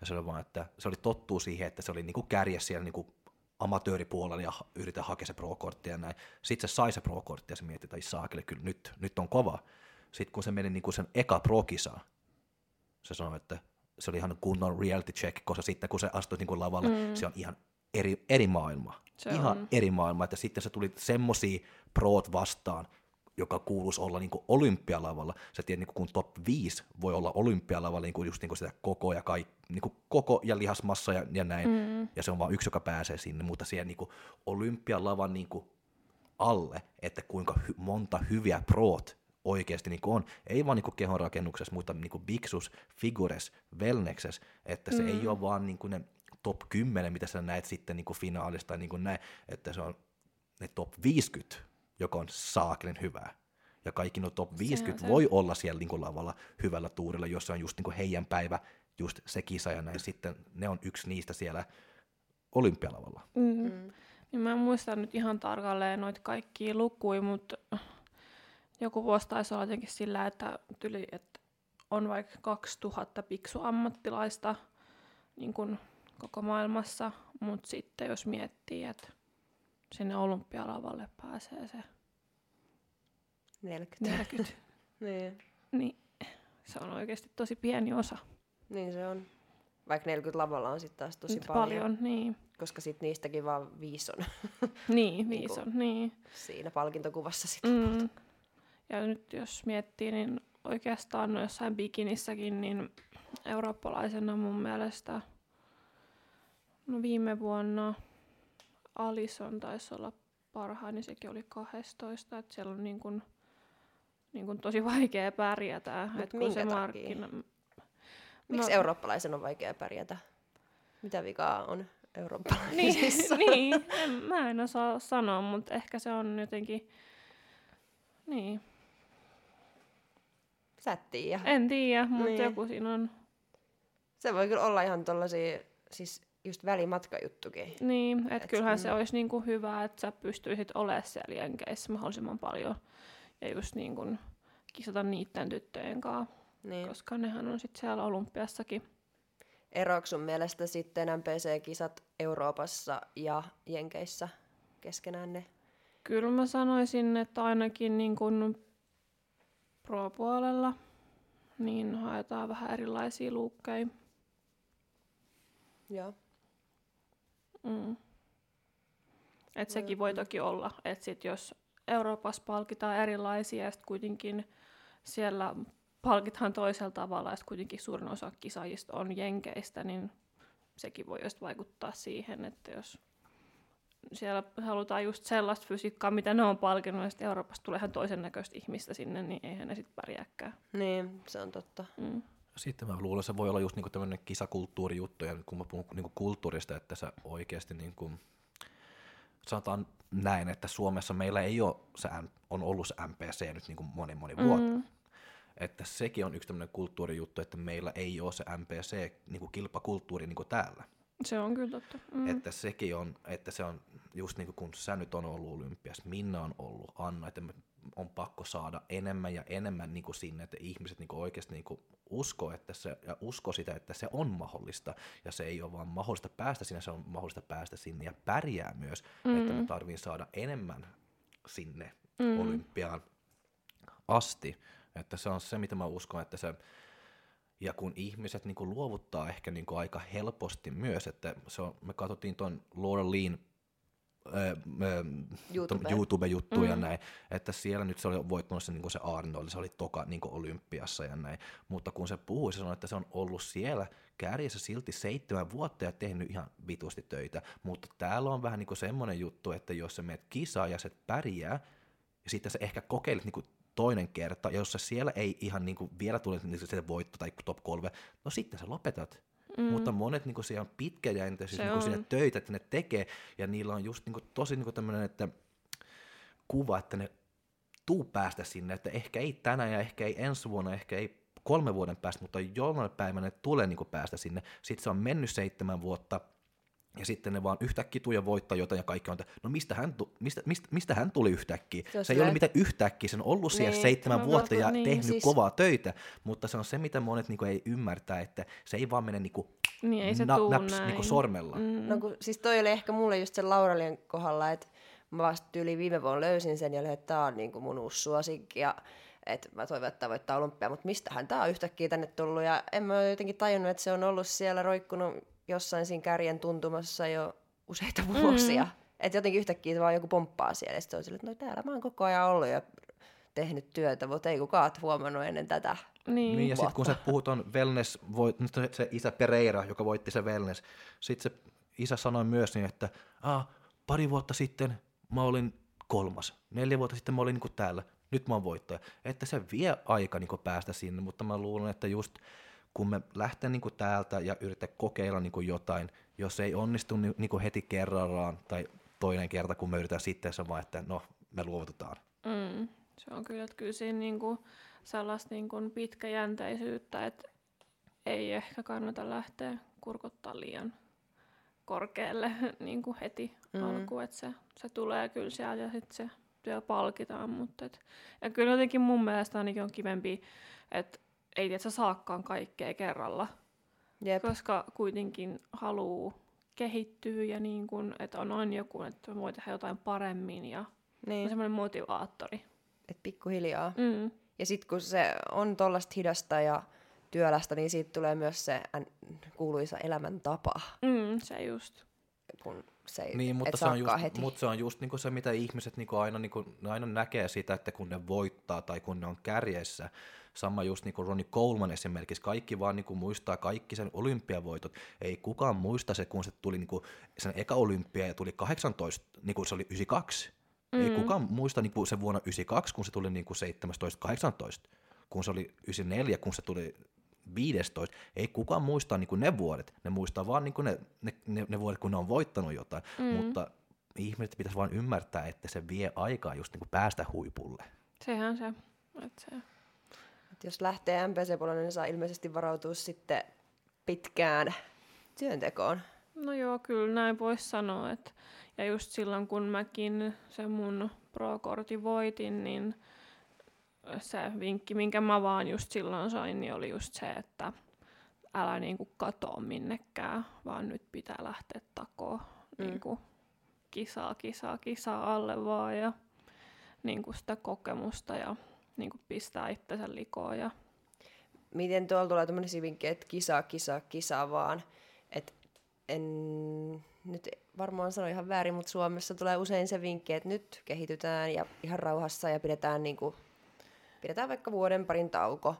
S1: ja se oli vaan, että se oli tottuu siihen, että se oli niinku kärjessä siellä niinku amatööripuolella ja yritä hakea se pro-kortti ja näin. Sitten se sai se pro-kortti ja se mietti, että ei saakeli, kyllä nyt, nyt on kova. Sitten kun se meni niin kuin sen eka pro se sanoi, että se oli ihan kunnon reality check, koska sitten kun se astui niin kuin lavalle, mm. se on ihan eri, eri maailma. Se ihan on. eri maailma, että sitten se tuli semmosia proot vastaan, joka kuuluisi olla niin kuin olympialavalla. Sä tiedät, niin kun top 5 voi olla olympialavalla niin kuin just niin kuin sitä koko ja, kaik, niin kuin koko ja lihasmassa ja, ja näin, mm. ja se on vain yksi, joka pääsee sinne, mutta siellä niin kuin olympialavan niin kuin alle, että kuinka hy, monta hyviä proot oikeasti niin on. Ei vaan niin kehonrakennuksessa, mutta niin biksus, figures, wellnessessä, että se mm. ei ole vaan niin ne top 10, mitä sä näet sitten niin finaalista, tai niin näin, että se on ne top 50, joka on saakelin hyvää. Ja kaikki no top 50 se voi se. olla siellä niin lavalla hyvällä tuurilla, jossa on just niin heidän päivä, just se kisa ja näin. Sitten ne on yksi niistä siellä olympialavalla.
S2: Mm. Mm. Niin mä en muista nyt ihan tarkalleen noita kaikkia lukuja, mutta joku vuosi taisi olla jotenkin sillä, että, tyli, että on vaikka 2000 piksuammattilaista niin kuin koko maailmassa, mutta sitten jos miettii, että sinne olympialavalle pääsee se
S3: 40.
S2: 40.
S3: niin.
S2: niin se on oikeasti tosi pieni osa.
S3: Niin se on. Vaikka 40 lavalla on sitten taas tosi
S2: Nyt
S3: paljon.
S2: paljon niin.
S3: Koska sitten niistäkin vaan viisi on.
S2: niin, viisi on, niin.
S3: Siinä palkintokuvassa sitten.
S2: Mm. Ja nyt jos miettii, niin oikeastaan no jossain bikinissäkin, niin eurooppalaisena mun mielestä no viime vuonna Alison taisi olla parhain, niin sekin oli 12, että siellä on niin kuin, niin kuin tosi vaikea pärjätä.
S3: Mut että kun se markkina... Miksi no, eurooppalaisen on vaikea pärjätä? Mitä vikaa on eurooppalaisissa?
S2: niin, niin en, mä en osaa sanoa, mutta ehkä se on jotenkin... Niin.
S3: Sä et tiedä.
S2: En tiedä, mutta niin. joku siinä on.
S3: Se voi kyllä olla ihan tollasia, siis just välimatkajuttukin.
S2: Niin, että
S3: Et
S2: kyllähän
S3: se-
S2: se olisi niinku hyvä, että sä pystyisit olemaan siellä Jenkeissä mahdollisimman paljon. Ja just niin kuin kisata niiden tyttöjen kanssa,
S3: Niin.
S2: koska nehän on sitten siellä olympiassakin.
S3: Eroako sun mielestä sitten MPC-kisat Euroopassa ja Jenkeissä keskenään ne?
S2: Kyllä mä sanoisin, että ainakin niin kuin pro-puolella niin haetaan vähän erilaisia luukkeja.
S3: Joo.
S2: Mm. Et sekin voi toki olla, että sit jos Euroopassa palkitaan erilaisia ja kuitenkin siellä palkitaan toisella tavalla ja kuitenkin suurin osa kisaajista on jenkeistä, niin sekin voi just vaikuttaa siihen, että jos siellä halutaan just sellaista fysiikkaa, mitä ne on palkinnut, ja sitten Euroopasta tulee ihan toisen näköistä ihmistä sinne, niin eihän ne sitten pärjääkään.
S3: Niin, se on totta.
S2: Mm.
S1: Sitten mä luulen, että se voi olla just niinku tämmöinen kisakulttuurijuttu, ja kun mä puhun niinku kulttuurista, että sä oikeasti niinku, sanotaan näin, että Suomessa meillä ei ole se, M- on ollut se MPC nyt niinku moni moni vuotta.
S2: Mm.
S1: Että sekin on yksi tämmöinen kulttuurijuttu, että meillä ei ole se MPC niinku kilpakulttuuri niinku täällä.
S2: Se on kyllä totta. Mm.
S1: Että sekin on, että se on just niin kuin kun sä nyt on ollut olympiassa, Minna on ollut, Anna, että me on pakko saada enemmän ja enemmän niin kuin sinne, että ihmiset niin kuin oikeasti niin kuin uskoo, että se, ja usko sitä, että se on mahdollista, ja se ei ole vaan mahdollista päästä sinne, se on mahdollista päästä sinne ja pärjää myös, mm. että me tarvii saada enemmän sinne mm. olympiaan asti, että se on se, mitä mä uskon, että se, ja kun ihmiset niin kuin luovuttaa ehkä niin kuin aika helposti myös, että se on, me katsottiin tuon Laura ää,
S3: YouTube.
S1: YouTube-juttuja mm. ja näin, että siellä nyt se oli voittanut se, niin se Arnold, se oli toka niin olympiassa ja näin, mutta kun se puhui, se sanoi, että se on ollut siellä kärjessä silti seitsemän vuotta ja tehnyt ihan vitusti töitä, mutta täällä on vähän niin semmoinen juttu, että jos sä menet kisaan ja sä pärjää, ja sitten sä ehkä kokeilet niin toinen kerta, ja jos siellä ei ihan niin kuin vielä tule niin se voitto tai top kolme, no sitten sä lopetat. Mm. Mutta monet niin kuin, siellä on pitkäjänteisiä
S2: Se
S1: niin kuin, töitä, että ne tekee, ja niillä on just niin kuin, tosi niin kuin tämmöinen, että kuva, että ne tuu päästä sinne, että ehkä ei tänään ja ehkä ei ensi vuonna, ehkä ei kolme vuoden päästä, mutta jollain päivänä ne tulee niin kuin päästä sinne. Sitten se on mennyt seitsemän vuotta, ja sitten ne vaan yhtäkkiä tuu ja voittaa jotain ja kaikki on, että no mistä hän, tu- mistä, mistä, mistä hän tuli yhtäkkiä?
S3: Se
S1: Se,
S3: on
S1: se ei ole mitään yhtäkkiä, se on ollut siellä
S3: Niin,
S1: seitsemän
S2: no
S1: vuotta ja
S2: niin,
S1: tehnyt
S3: siis-
S1: kovaa töitä, mutta se on se, mitä monet niinku ei ymmärtää, että se ei vaan mene niinku
S2: Niin ei se
S1: na-
S2: tuu
S1: naps
S2: näin.
S1: niinku sormella.
S2: Mm.
S3: No kun, siis toi oli ehkä mulle just sen Lauralien kohdalla, että mä vasta yli viime vuonna löysin sen ja olin, että tää on niinku mun uusi suosikki ja että mä toivon, että voittaa olympia, mutta mistähän tää on yhtäkkiä tänne tullut ja en mä ole jotenkin tajunnut, että se on ollut siellä roikkunut jossain siinä kärjen tuntumassa jo useita vuosia. Mm. Että jotenkin yhtäkkiä se vaan joku pomppaa siellä ja sitten on silleen, että no täällä mä oon koko ajan ollut ja tehnyt työtä, mutta ei kukaan ole huomannut ennen tätä.
S2: Niin.
S1: Niin, ja sitten kun sä puhut on wellness, se- se isä Pereira, joka voitti se wellness, sitten se isä sanoi myös niin, että ah, pari vuotta sitten mä olin kolmas, neljä vuotta sitten mä olin niin täällä, nyt mä oon voittaja. Että se vie aika niin päästä sinne, mutta mä luulen, että just kun me lähtee niin täältä ja yrittää kokeilla niin jotain, jos ei onnistu niin niin heti kerrallaan tai toinen kerta, kun me yritetään sitten, se vaan, että no, me luovutetaan.
S2: Mm. Se on kyllä, että kyllä siinä niinku sellaista niinku pitkäjänteisyyttä, että ei ehkä kannata lähteä kurkottaa liian korkealle niinku heti mm. alkuun, että se, se tulee kyllä sieltä ja sitten se työ palkitaan. Mutta et, ja kyllä jotenkin mun mielestä ainakin on kivempi, että ei tietysti saakaan kaikkea kerralla,
S3: Jep.
S2: koska kuitenkin haluaa kehittyä ja niin kun, että on aina joku, että voi tehdä jotain paremmin ja on
S3: Niin,
S2: semmoinen motivaattori.
S3: että pikkuhiljaa.
S2: Mm.
S3: Ja sitten kun se on tollasta hidasta ja työlästä, niin siitä tulee myös se kuuluisa elämäntapa,
S2: Mm, se just.
S3: kun se ei
S1: Niin, mutta
S3: et
S1: se, on just,
S3: heti.
S1: mutta se on just niinku se, mitä ihmiset niinku aina, niinku, aina näkee sitä, että kun ne voittaa tai kun ne on kärjessä. Sama just niin kuin Ronnie Coleman esimerkiksi, kaikki vaan niinku muistaa kaikki sen olympiavoitot. Ei kukaan muista se, kun se tuli niinku sen eka olympia ja tuli 18, niin kuin se oli 92. Mm. Ei kukaan muista niinku se vuonna 92, kun se tuli niinku 17-18, kun se oli 94, kun se tuli 15. Ei kukaan muista niinku ne vuodet, ne muistaa vaan niinku ne, ne, ne, ne vuodet, kun ne on voittanut jotain, mm. mutta ihmiset pitäisi vaan ymmärtää, että se vie aikaa just niinku päästä huipulle.
S2: Sehän se. Et se.
S3: Jos lähtee MPC-puolelle, niin saa ilmeisesti varautua sitten pitkään työntekoon.
S2: No joo, kyllä näin voisi sanoa. Et, ja just silloin, kun mäkin se mun pro-kortin voitin, niin se vinkki, minkä mä vaan just silloin sain, niin oli just se, että älä niinku katoa minnekään, vaan nyt pitää lähteä takoon mm. niinku kisaa, kisaa, kisaa alle vaan ja niinku sitä kokemusta ja niinku pistää itsensä likoon. Ja...
S3: Miten tuolla tulee tämmöinen vinkki, että kisaa, kisaa, kisaa vaan, että en nyt varmaan sano ihan väärin, mutta Suomessa tulee usein se vinkki, että nyt kehitytään ja ihan rauhassa ja pidetään, niin kuin, pidetään vaikka vuoden parin tauko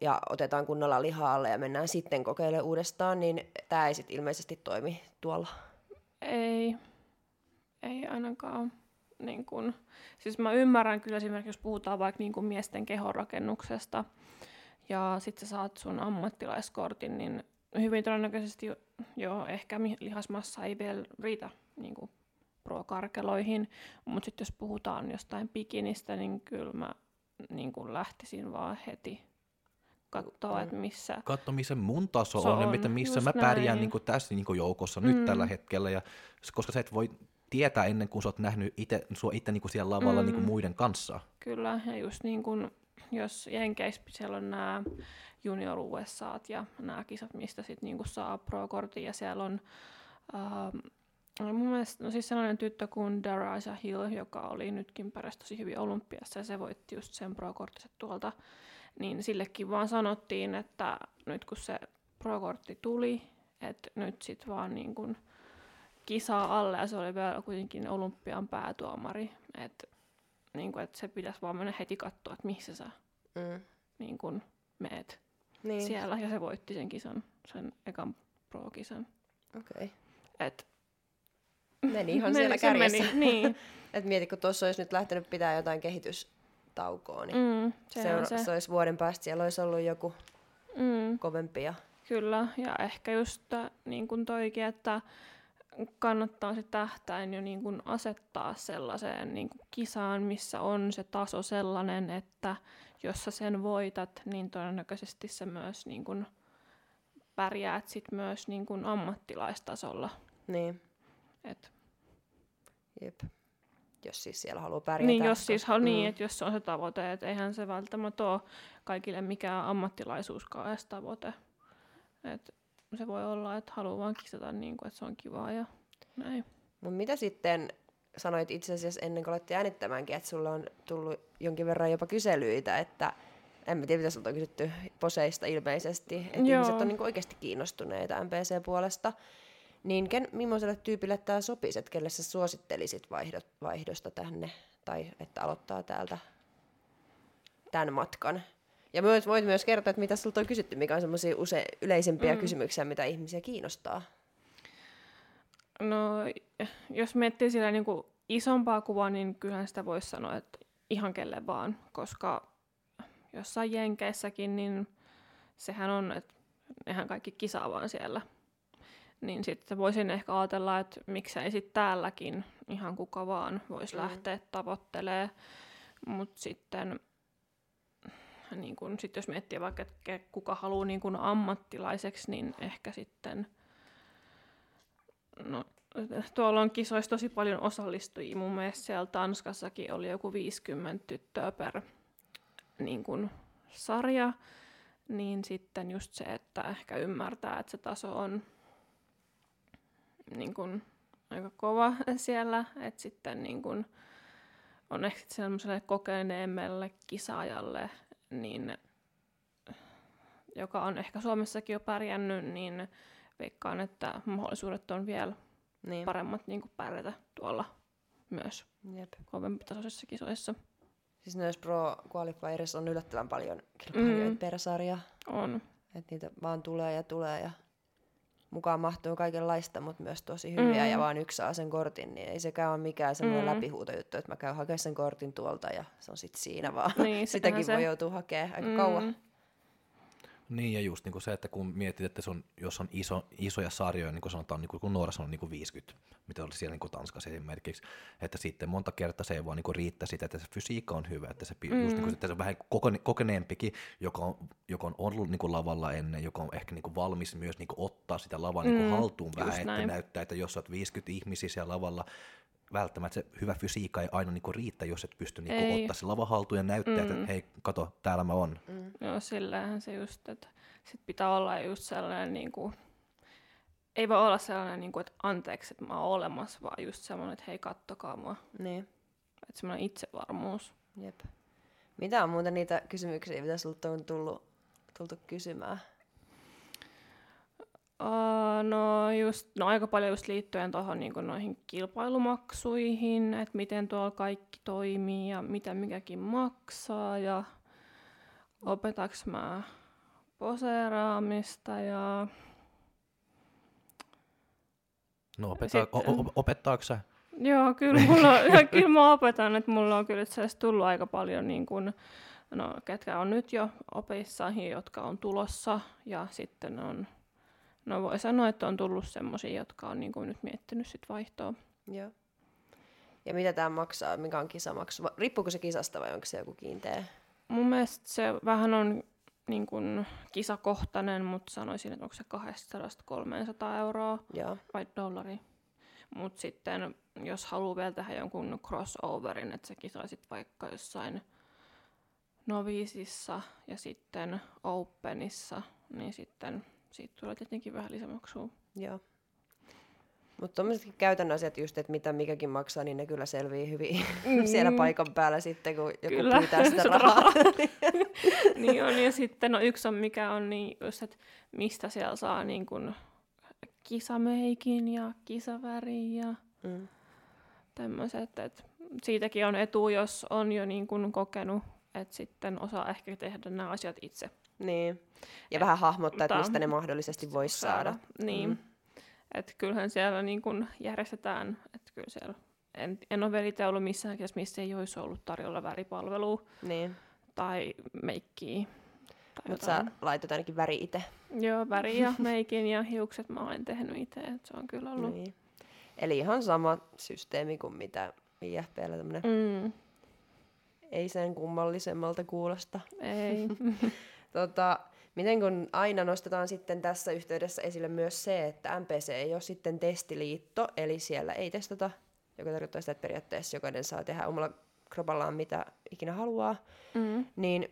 S3: ja otetaan kunnolla lihaa alle ja mennään sitten kokeilemaan uudestaan, niin tämä ei sitten ilmeisesti toimi tuolla.
S2: Ei, ei ainakaan. Niin kun, siis mä ymmärrän kyllä esimerkiksi, jos puhutaan vaikka niin kuin miesten kehonrakennuksesta ja sitten sä saat sun ammattilaiskortin, niin hyvin todennäköisesti jo, jo ehkä lihasmassa ei vielä riitä niin kuin pro-karkeloihin, mutta sitten jos puhutaan jostain pikinistä, niin kyllä mä niin kuin lähtisin vaan heti katsoa, että missä...
S1: Katso, missä mun taso on, on ja miten, missä mä pärjään niin kuin tässä niin kuin joukossa mm. nyt tällä hetkellä. Ja, koska sä et voi tietää ennen kuin sä oot nähnyt ite, sua itse niin kuin siellä lavalla mm. niin kuin muiden kanssa.
S2: Kyllä, ja just niin kuin, jos Jenkeissä siellä on nämä junior USA ja nämä kisat, mistä sitten niinku saa pro-kortin ja siellä on uh, mun mielestä, no siis sellainen tyttö kuin Daraja Hill, joka oli nytkin pärjäsi tosi hyvin olympiassa ja se voitti just sen pro-korttiset tuolta, niin sillekin vaan sanottiin, että nyt kun se pro-kortti tuli, että nyt sitten vaan niin kuin kisaa alle ja se oli vielä kuitenkin olympian päätuomari, että niin kuin, että se pitäisi vaan mennä heti katsoa, että missä sä mm. niin kuin meet niin. siellä ja se voitti sen kisan, sen ekan pro-kisan.
S3: Okei.
S2: Okay. Et
S3: meni ihan siellä kärjessä. Meni, niin. Et mieti, kun tuossa olisi nyt lähtenyt pitää jotain kehitystaukoa, niin mm, seura- se. se olisi vuoden päästä siellä olisi ollut joku mm. kovempi. Ja...
S2: Kyllä, ja ehkä just niin kuin toikin, että kannattaa se tähtäin jo niin kuin asettaa sellaiseen niin kuin kisaan, missä on se taso sellainen, että jos sä sen voitat, niin todennäköisesti sä myös niin kun pärjäät sit myös niin kun ammattilaistasolla.
S3: Niin.
S2: Et.
S3: Jep. Jos siis siellä haluaa pärjätä.
S2: Niin, jos siis haluaa, niin, mm. niin, että jos se on se tavoite, että eihän se välttämättä ole kaikille mikään ammattilaisuuskaan edes tavoite. Et se voi olla, että haluaa vaan kisata niin kuin, että se on kivaa ja näin.
S3: Mutta mitä sitten sanoit itse asiassa ennen kuin olette äänittämäänkin, että sulla on tullut jonkin verran jopa kyselyitä, että en mä tiedä, mitä sulta on kysytty poseista ilmeisesti, että Joo. ihmiset on niin oikeasti kiinnostuneita MPC-puolesta. Niin ken, millaiselle tyypille tämä sopisi, että kelle sä suosittelisit vaihdot, vaihdosta tänne, tai että aloittaa täältä tämän matkan? Ja voit, voit myös kertoa, että mitä sulta on kysytty, mikä on semmoisia use, yleisimpiä mm. kysymyksiä, mitä ihmisiä kiinnostaa.
S2: No, jos miettii sillä niin kuin isompaa kuvaa, niin kyllähän sitä voisi sanoa, että ihan kelle vaan, koska jossain Jenkeissäkin, niin sehän on, että nehän kaikki kisaa vaan siellä. Niin sitten voisin ehkä ajatella, että miksei sitten täälläkin ihan kuka vaan voisi mm. lähteä tavoittelemaan. Mutta sitten niin kun, sit jos miettii vaikka, että kuka haluaa niin kun ammattilaiseksi, niin ehkä sitten – No, tuolla on kisoissa tosi paljon osallistujia. Mun mielestä siellä Tanskassakin oli joku 50 tyttöä per niin kuin, sarja. Niin sitten just se, että ehkä ymmärtää, että se taso on niin kuin, aika kova siellä. Että sitten niin kuin, on ehkä semmoiselle kokeneemmelle kisaajalle, niin, joka on ehkä Suomessakin jo pärjännyt, niin veikkaan, että mahdollisuudet on vielä niin. paremmat niin kuin pärjätä tuolla myös Jep. kovempitasoisissa kisoissa.
S3: Siis myös Pro Qualifierissa on yllättävän paljon kilpailijoita mm. per sarja.
S2: On.
S3: Että niitä vaan tulee ja tulee ja mukaan mahtuu kaikenlaista, mutta myös tosi hyviä mm. ja vaan yksi saa sen kortin, niin ei sekään ole mikään semmoinen mm. läpihuutojuttu, että mä käyn hakemaan sen kortin tuolta ja se on sitten siinä vaan. Niin, Sitäkin se. voi joutua hakemaan aika mm. kauan.
S1: Niin, ja just niin kuin se, että kun mietit, että se on, jos on iso, isoja sarjoja, niin kuin sanotaan, niin kuin, kun nuorassa on niin kuin 50, mitä oli siellä niin kuin Tanskassa esimerkiksi, että sitten monta kertaa se ei vaan niin kuin riittää sitä, että se fysiikka on hyvä, että se, mm. just niin kuin, että se on vähän kokone, kokeneempikin, joka on, joka on ollut niin kuin lavalla ennen, joka on ehkä niin kuin valmis myös niin kuin ottaa sitä lavaa niin kuin mm. haltuun vähän, että näin. näyttää, että jos olet 50 ihmisiä siellä lavalla, välttämättä se hyvä fysiikka ei aina niinku riitä, jos et pysty niinku ottaa se lava haltuun ja näyttää, mm. että hei, kato, täällä mä oon.
S2: Mm. Joo, sillähän se just, että sit pitää olla just sellainen, niinku, ei voi olla sellainen, niinku, että anteeksi, että mä oon olemassa, vaan just sellainen, että hei, kattokaa mua.
S3: Niin.
S2: Että semmoinen itsevarmuus.
S3: Jep. Mitä on muuten niitä kysymyksiä, mitä sulta on tullut, tultu kysymään?
S2: Uh, no, just, no aika paljon just liittyen tuohon niin noihin kilpailumaksuihin, että miten tuolla kaikki toimii ja mitä mikäkin maksaa ja opetaks mä poseeraamista ja...
S1: No opeta, Sitten, o- opettaako sä?
S2: Joo, kyllä, mulla, kyllä mä opetan, että mulla on kyllä itse tullut aika paljon niin kun, no, ketkä on nyt jo opissa, jotka on tulossa ja sitten on No voi sanoa, että on tullut semmoisia, jotka on niin kuin nyt miettinyt sit vaihtoa.
S3: Joo. Ja mitä tämä maksaa? Mikä on kisamaksu? Riippuuko se kisasta vai onko se joku kiinteä?
S2: Mun mielestä se vähän on niin kuin kisakohtainen, mutta sanoisin, että onko se 200-300 euroa
S3: Joo.
S2: vai dollari. Mutta sitten jos haluaa vielä tehdä jonkun crossoverin, että sä kisaisit vaikka jossain noviisissa ja sitten openissa, niin sitten siitä tulee tietenkin vähän lisämaksua.
S3: Joo. Mutta tuommoisetkin käytännön asiat just, että mitä mikäkin maksaa, niin ne kyllä selvii hyvin mm. siellä paikan päällä sitten, kun joku kyllä. pyytää sitä rahaa.
S2: niin on, ja sitten no yksi on mikä on niin just, että mistä siellä saa niin kun kisameikin ja kisavärin ja mm. tämmöiset, että siitäkin on etu, jos on jo niin kun kokenut, että sitten osaa ehkä tehdä nämä asiat itse.
S3: Niin. Ja vähän hahmottaa, että mistä ne mahdollisesti voisi saada. saada.
S2: Niin. Mm. Että kyllähän siellä niin kun järjestetään, että kyllä siellä, en, en ole veritellyt missään kielessä, missä ei olisi ollut tarjolla väripalvelua
S3: niin.
S2: tai meikkiä.
S3: Mutta sä laitat ainakin väri itse.
S2: Joo, väri ja meikin ja hiukset mä olen tehnyt itse, että se on kyllä ollut. Niin.
S3: Eli ihan sama systeemi kuin mitä IFPllä tämmönen. Mm. Ei sen kummallisemmalta kuulosta.
S2: Ei.
S3: Tota, miten kun aina nostetaan sitten tässä yhteydessä esille myös se, että MPC ei ole sitten testiliitto, eli siellä ei testata, joka tarkoittaa sitä, että periaatteessa jokainen saa tehdä omalla kropallaan mitä ikinä haluaa, mm. niin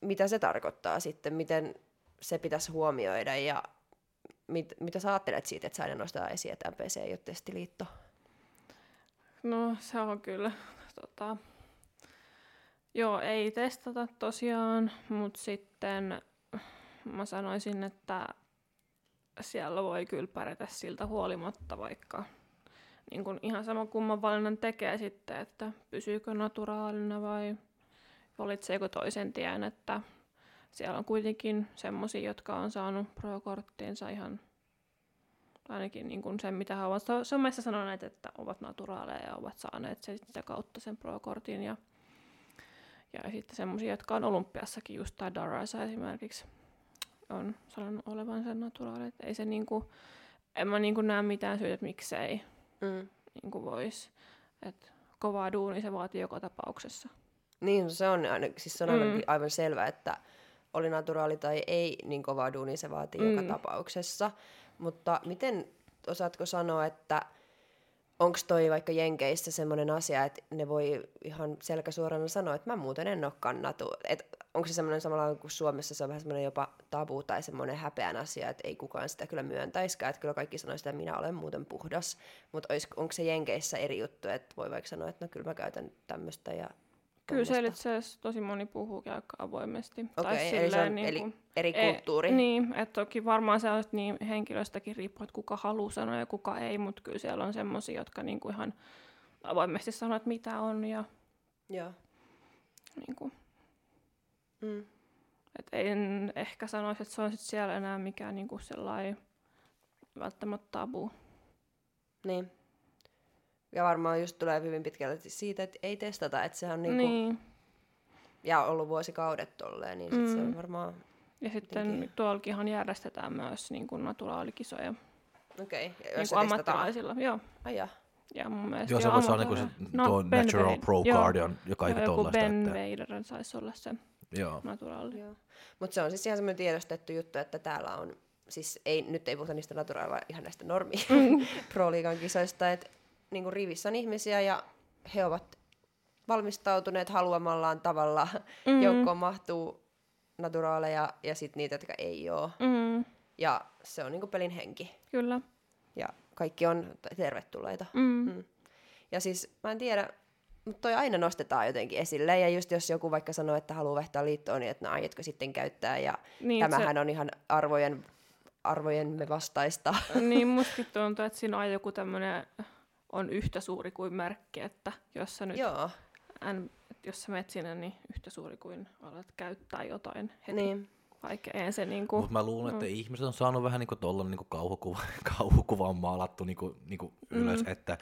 S3: mitä se tarkoittaa sitten, miten se pitäisi huomioida ja mit, mitä sä ajattelet siitä, että sä aina nostaa esiin, että MPC ei ole testiliitto?
S2: No se on kyllä tota, Joo, ei testata tosiaan, mutta sitten mä sanoisin, että siellä voi kyllä pärjätä siltä huolimatta, vaikka niin kun ihan sama kumman valinnan tekee sitten, että pysyykö naturaalina vai valitseeko toisen tien, että siellä on kuitenkin semmoisia, jotka on saanut pro-korttiinsa ihan ainakin niin kuin sen, mitä he ovat somessa sanoneet, että ovat naturaaleja ja ovat saaneet sitä kautta sen pro-kortin ja ja sitten semmoisia, jotka on olympiassakin, just tai Darasa esimerkiksi, on sanonut olevansa naturaali. Että ei se niinku, en mä niinku näe mitään syytä, että miksei mm. niinku vois. Et kovaa duuni se vaatii joka tapauksessa.
S3: Niin, se on, aina, siis se on mm. aivan selvä, että oli naturaali tai ei, niin kovaa duuni se vaatii mm. joka tapauksessa. Mutta miten, osaatko sanoa, että onko toi vaikka Jenkeissä semmoinen asia, että ne voi ihan selkäsuorana sanoa, että mä muuten en ole kannatu. Onko se semmoinen samalla kuin Suomessa se on vähän semmoinen jopa tabu tai semmoinen häpeän asia, että ei kukaan sitä kyllä myöntäiskään, että kyllä kaikki sanoo sitä, että minä olen muuten puhdas. Mutta onko se Jenkeissä eri juttu, että voi vaikka sanoa, että no kyllä mä käytän tämmöistä ja
S2: Kyllä siellä itse asiassa tosi moni puhuu aika avoimesti.
S3: Okei, okay, eli se on niin eli eri e, kulttuuri.
S2: E, niin, että toki varmaan se on niin henkilöstäkin riippuu, että kuka haluaa sanoa ja kuka ei, mutta kyllä siellä on semmoisia, jotka niin kuin ihan avoimesti sanoo, että mitä on ja
S3: Joo.
S2: Niin kuin. Mm. Et en ehkä sanoisi, että se on sit siellä enää mikään niin kuin sellainen välttämättä tabu.
S3: Niin. Ja varmaan just tulee hyvin pitkälti siitä, että ei testata, että se on niinku... Niin. Ja ollut vuosikaudet tolleen, niin sit mm. se on varmaan
S2: Ja sitten
S3: Jotenkin.
S2: tuollakinhan järjestetään myös niin kuin naturaalikisoja
S3: Okei, okay.
S2: niin kuin ammattilaisilla. Joo.
S3: Ai jaa.
S2: Ja mun mielestä
S1: Joo, se voisi olla niinku se
S2: ammattilainen-
S1: tuo
S2: Ben
S1: Natural
S2: Wade-
S1: Pro
S2: joo.
S1: Guardian ja kaikki
S2: Joo, joku. Ben
S1: Että,
S2: Vader saisi olla se
S1: joo.
S2: naturaali.
S3: Joo. Mutta se on siis ihan semmoinen tiedostettu juttu, että täällä on, siis ei, nyt ei puhuta niistä naturaaleja, vaan ihan näistä normi
S2: Mm.
S3: pro-liigan kisoista, että niin rivissä on ihmisiä ja he ovat valmistautuneet haluamallaan tavalla.
S2: Mm.
S3: Mm. Joukkoon mahtuu naturaaleja ja sitten niitä, jotka ei ole.
S2: Mm,
S3: Ja se on niin pelin henki.
S2: kyllä.
S3: Ja kaikki on tervetulleita.
S2: Mm.
S3: Mm. Ja siis mä en tiedä, mutta toi aina nostetaan jotenkin esille. Ja just jos joku vaikka sanoo, että haluaa vaihtaa liittoon, niin että no aiotko sitten käyttää. Ja
S2: Niin,
S3: tämähän on ihan arvojen, arvojemme vastaista.
S2: se, niin mustakin tuntuu, että siinä on joku tämmöinen on yhtä suuri kuin merkki, että jos sä nyt
S3: Joo,
S2: en, että jos sä menet sinne, niin yhtä suuri kuin alat käyttää jotain heti.
S3: niin.
S2: Vaikka ei se niinku...
S1: Mutta mä luulen, että
S2: Mm.
S1: ihmiset on saanut vähän niinku tollanen niinku kauhukuva, kauhukuva on maalattu niinku, niinku ylös,
S2: Mm.
S1: että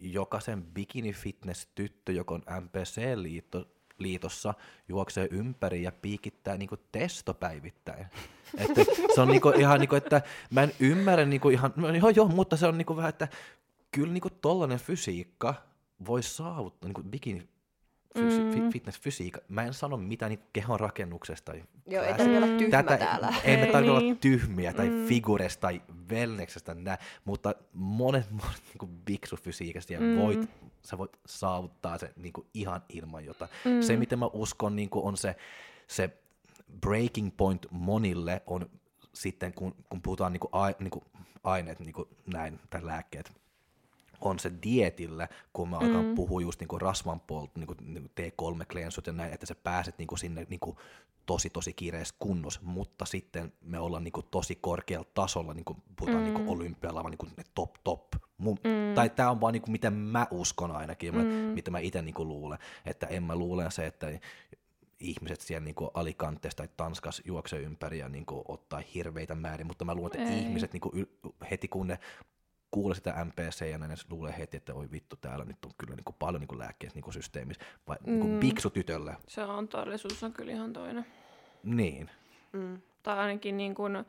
S1: jokaisen bikini fitness tyttö, joka on MPC-liitto, liitossa, juoksee ympäri ja piikittää niinku testopäivittäin. että se on niinku ihan niinku, että mä en ymmärrä niinku ihan, no joo joo, mutta se on niinku vähän, että kyllä niinku tollanen fysiikka voi saavuttaa, niinku bikini fysi-
S2: Mm.
S1: fi- fitness-fysiikka. Mä en sano mitään niinku kehon rakennuksesta tai
S3: Joo, ei tarvitse olla tyhmä
S1: Tätä,
S3: täällä.
S1: ei me tarvitse olla
S2: niin.
S1: tyhmiä tai
S2: Mm.
S1: figuresta tai wellneksestä nää, mutta monet, monet niin biksufysiikasta ja
S2: Mm.
S1: voit, sä voit saavuttaa se niin kuin ihan ilman jotain.
S2: Mm.
S1: Se, miten mä uskon, niin kuin on se, se breaking point monille on sitten, kun, kun puhutaan niin kuin ai, niin kuin aineet, niin kuin näin, tai lääkkeet, on se dietillä, kun mä alkan
S2: Mm.
S1: puhua just niinku rasvan puolta, niinku, niinku T3-kleensut ja näin, että sä pääset niinku sinne niinku tosi tosi kiireessä kunnossa, mutta sitten me ollaan niinku tosi korkealla tasolla, niinku puhutaan
S2: Mm.
S1: niinku olympialava, niinku ne top top. Mun,
S2: Mm.
S1: Tai tämä on vaan niinku, miten mä uskon ainakin, mä,
S2: Mm.
S1: mitä mä itse niinku luulen, että en mä luulen se, että ihmiset siellä niinku Alicanteessa tai Tanskassa juoksee ympäri ja niinku ottaa hirveitä määrin, mutta mä luulen, että
S2: Ei.
S1: ihmiset niinku yl- heti kun ne kuulee sitä MPC ja ne luulee heti, että oi vittu, täällä nyt on kyllä niinku paljon niinku lääkkeet niinku systeemissä, vai mm. niinku
S2: Mm.
S1: biksutytölle.
S2: Se on todellisuus on kyllä ihan toinen.
S1: Niin.
S3: Mm.
S2: Tai ainakin niin kuin,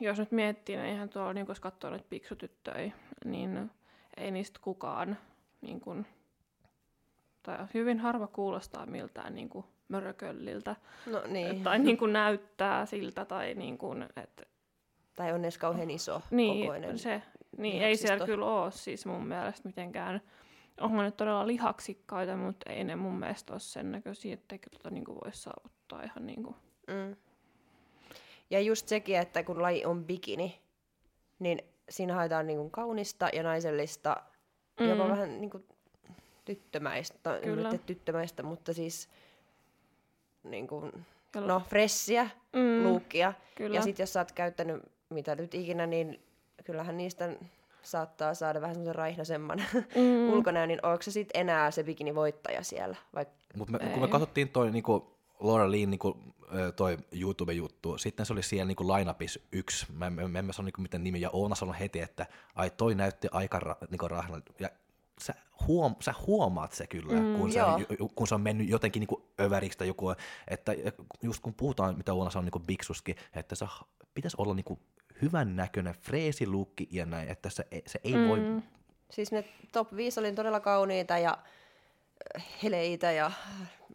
S2: jos nyt miettii, niin eihän tuolla, niin kun jos katsoo noita piksutyttöjä, niin ei niistä kukaan, niin kuin, tai hyvin harva kuulostaa miltään niin kuin mörkölliltä,
S3: No niin.
S2: tai niin kuin näyttää siltä, tai niin kuin, että
S3: Tai on edes kauhean iso
S2: niin,
S3: kokoinen.
S2: se, niin ei siellä kyllä ole siis mun mielestä mitenkään, onhan ne todella lihaksikkaita, mutta ei ne mun mielestä ole sen näköisiä, etteikö tota niin kuin voi saavuttaa ihan niin kuin,
S3: Mm. Ja just sekin, että kun laji on bikini, niin siinä haetaan niinku kaunista ja naisellista, mm. jopa vähän niinku tyttömäistä,
S2: Kyllä.
S3: nyt tyttömäistä, mutta siis niinku, no fressiä,
S2: mm,
S3: mm. luukkia.
S2: kyllä.
S3: Ja sitten jos sä oot käyttänyt mitä nyt ikinä, niin kyllähän niistä saattaa saada vähän semmoisen raihnasemman
S2: mm.
S3: ulkonäön, niin onko se sitten enää se bikini-voittaja siellä? Vai...
S1: Mutta kun me katsottiin toi niinku Laura Leen niinku, toi YouTube-juttu, sitten se oli siellä niinku lineupissa yksi, mä, mä, mä en mä sano niinku miten nimi, ja Oona sanoi heti, että ai toi näytti aika ra, niinku rahnalta, ja sä, huom, sä huomaat se kyllä,
S2: Mm,
S1: kun, se,
S3: joo.
S1: kun se on mennyt jotenkin niinku öväriksi tai joku, että just kun puhutaan, mitä Oona sanoi niinku biksuskin, että se h- pitäisi olla niinku hyvän näköinen, freesi lukki ja näin, että se, ei- se ei mm. voi.
S3: Siis ne top 5 oli todella kauniita ja äh, heleitä ja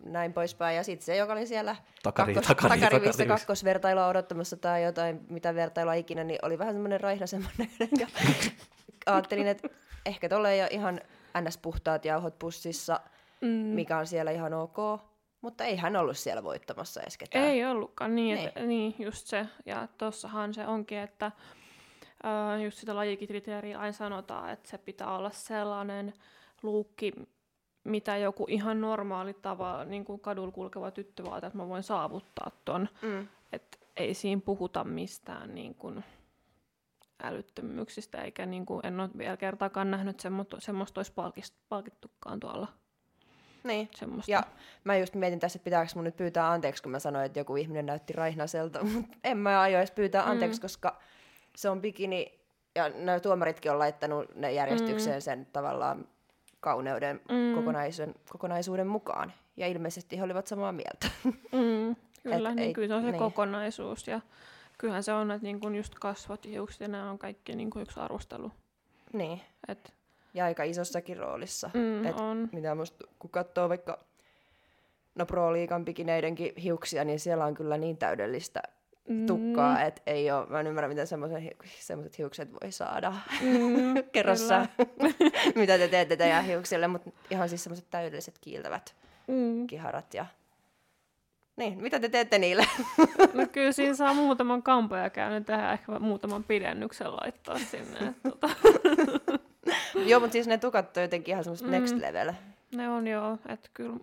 S3: näin poispäin. Ja sitten se, joka oli siellä
S1: Takari-
S3: kakkos,
S1: takari-
S3: takarivissä
S1: takarivissä.
S3: kakkosvertailua odottamassa tai jotain, mitä vertailua ikinä, niin oli vähän semmoinen raihnasemman näköinen. Ja ajattelin, että ehkä tolle ei ole ihan ns-puhtaat jauhot pussissa,
S2: Mm.
S3: mikä on siellä ihan ok. Mutta ei hän ollut siellä voittamassa edes ketään.
S2: Ei ollutkaan, niin, että, niin just se. Ja tossahan se onkin, että ää, just sitä lajikriteeriä aina sanotaan, että se pitää olla sellainen luukki, mitä joku ihan normaali tava, niin kuin kadulla kulkeva tyttö vaatii, että mä voin saavuttaa ton.
S3: Mm.
S2: Että ei siinä puhuta mistään niin kuin älyttömyyksistä, eikä niin kuin, en ole vielä kertaakaan nähnyt semmoista, semmoista olisi palkist, palkittukaan tuolla.
S3: Niin.
S2: Semmoista.
S3: Ja mä just mietin tässä, että pitääkö mun nyt pyytää anteeksi, kun mä sanoin, että joku ihminen näytti raihnaselta, mutta en mä aio edes pyytää anteeksi,
S2: Mm.
S3: koska se on bikini, ja nämä tuomaritkin on laittanut ne järjestykseen sen tavallaan kauneuden
S2: Mm.
S3: kokonaisuuden, kokonaisuuden mukaan. Ja ilmeisesti he olivat samaa mieltä.
S2: Mm. Kyllä,
S3: Et
S2: niin
S3: ei-
S2: kyllä se on se
S3: niin.
S2: kokonaisuus ja kyllähän se on, että niin kun just kasvot ja hiukset ja nämä on kaikki niin kuin yksi arvostelu.
S3: Niin.
S2: Et,
S3: Ja aika isossakin roolissa.
S2: mm,
S3: Et
S2: on.
S3: mitä musta, kun katsoo vaikka no Pro-liigan pikineidenkin hiuksia, niin siellä on kyllä niin täydellistä tukkaa,
S2: Mm,
S3: että ei ole, mä en ymmärrä, miten semmoiset hiukset voi saada.
S2: mm,
S3: Kerro
S2: kyllä.
S3: sä, mitä te teette teidän hiuksille, mutta ihan siis semmoiset täydelliset kiiltävät
S2: Mm.
S3: kiharat ja... Niin, mitä te teette niille?
S2: No kyllä siinä saa muutaman kampoja käynyt tehdä, ehkä muutaman pidennyksen laittaa sinne. Tota,
S3: Joo, mutta siis ne tukat on jotenkin ihan semmoista
S2: Mm.
S3: next level.
S2: ne on joo, että kyllä,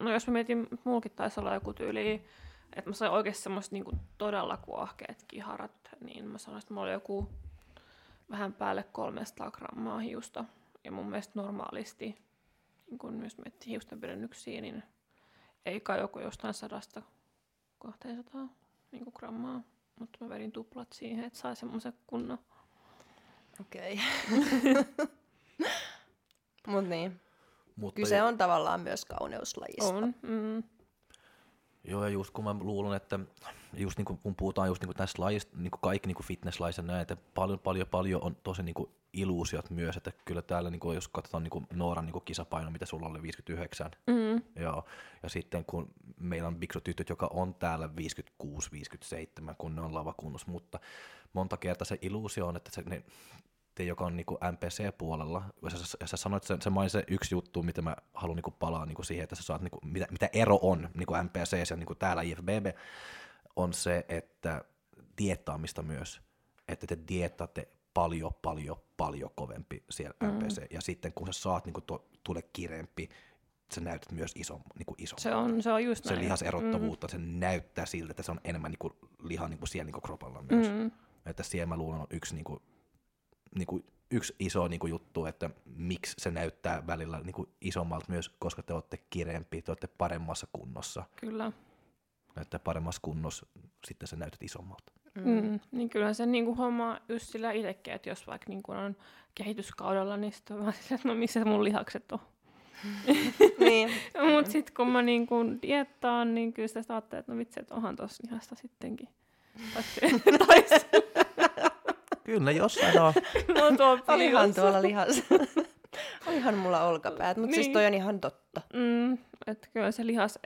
S2: no jos mä mietin, että mullakin taisi olla joku tyyli, että mä sain oikeasti semmoista niinku todella kuohkeet kiharat, niin mä sanoin, että mulla oli joku vähän päälle 300 grammaa hiusta. Ja mun mielestä normaalisti, niin kun jos miettii hiusten pidennyksiä, niin ei kai joku jostain sadasta 200 niin grammaa. Mutta mä vedin tuplat siihen, että sai semmoisen kunnon.
S3: Okei. Mut niin,
S1: Mutta
S3: kyse on tavallaan myös kauneuslajista.
S2: On. Mm.
S1: Joo, ja just kun mä luulen, että just niin kuin, kun puhutaan just niin kuin tästä lajista, niin kuin kaikki niin kuin fitnesslajissa näin, että paljon, paljon, paljon on tosi niin kuin illuusiot myös, että kyllä täällä, niin kuin, jos katsotaan niin kuin Nooran niin kuin kisapaino, mitä sulla oli 59,
S2: Mm.
S1: Joo, ja sitten kun meillä on biksutytöt, joka on täällä 56-57, kun ne on lavakunnossa, mutta monta kertaa se illuusio on, että se, ne, te, joka on niinku MPC-puolella, ja sä, ja sä sanoit sen, se mainitsi se yksi juttu, mitä mä haluan niinku palaa niinku siihen, että sä saat, niinku, mitä, mitä ero on niinku MPC ja niinku täällä IFBB, on se, että diettaamista myös, että te diettaatte paljon, paljon, paljon kovempi siellä mm. MPC, ja sitten kun sä saat niinku to, tule kireempi, sä näytät myös iso, niinku iso
S2: Se, on, se on just
S1: se
S2: näin.
S1: lihaserottavuutta, mm. se näyttää siltä, että se on enemmän niinku liha niinku siellä niinku kropalla myös.
S2: Mm.
S1: Että siellä mä luulen on yksi, niinku, niinku, yksi iso niinku juttu, että miksi se näyttää välillä niinku isommalta myös, koska te olette kireempi, te olette paremmassa kunnossa.
S2: Kyllä.
S1: Että paremmassa kunnossa sitten sä näytät isommalta.
S2: Mm. Mm. Niin kyllä se niinku huomaa just sillä itsekin, että jos vaikka niinku on kehityskaudella, niin sitten on vaan silleen, että no missä mun lihakset on.
S3: niin.
S2: Mutta sitten kun mä niinku diettaan, niin kyllä sitä ajattelee, että no vitsi, että onhan tuossa lihasta sittenkin.
S1: Kyllä, jossain on.
S2: no tuo
S3: Olihan tuolla lihas. Olihan mulla olkapäät, mutta niin. siis
S2: Niin.
S3: toi on ihan totta.
S2: Mm, että kyllä se lihas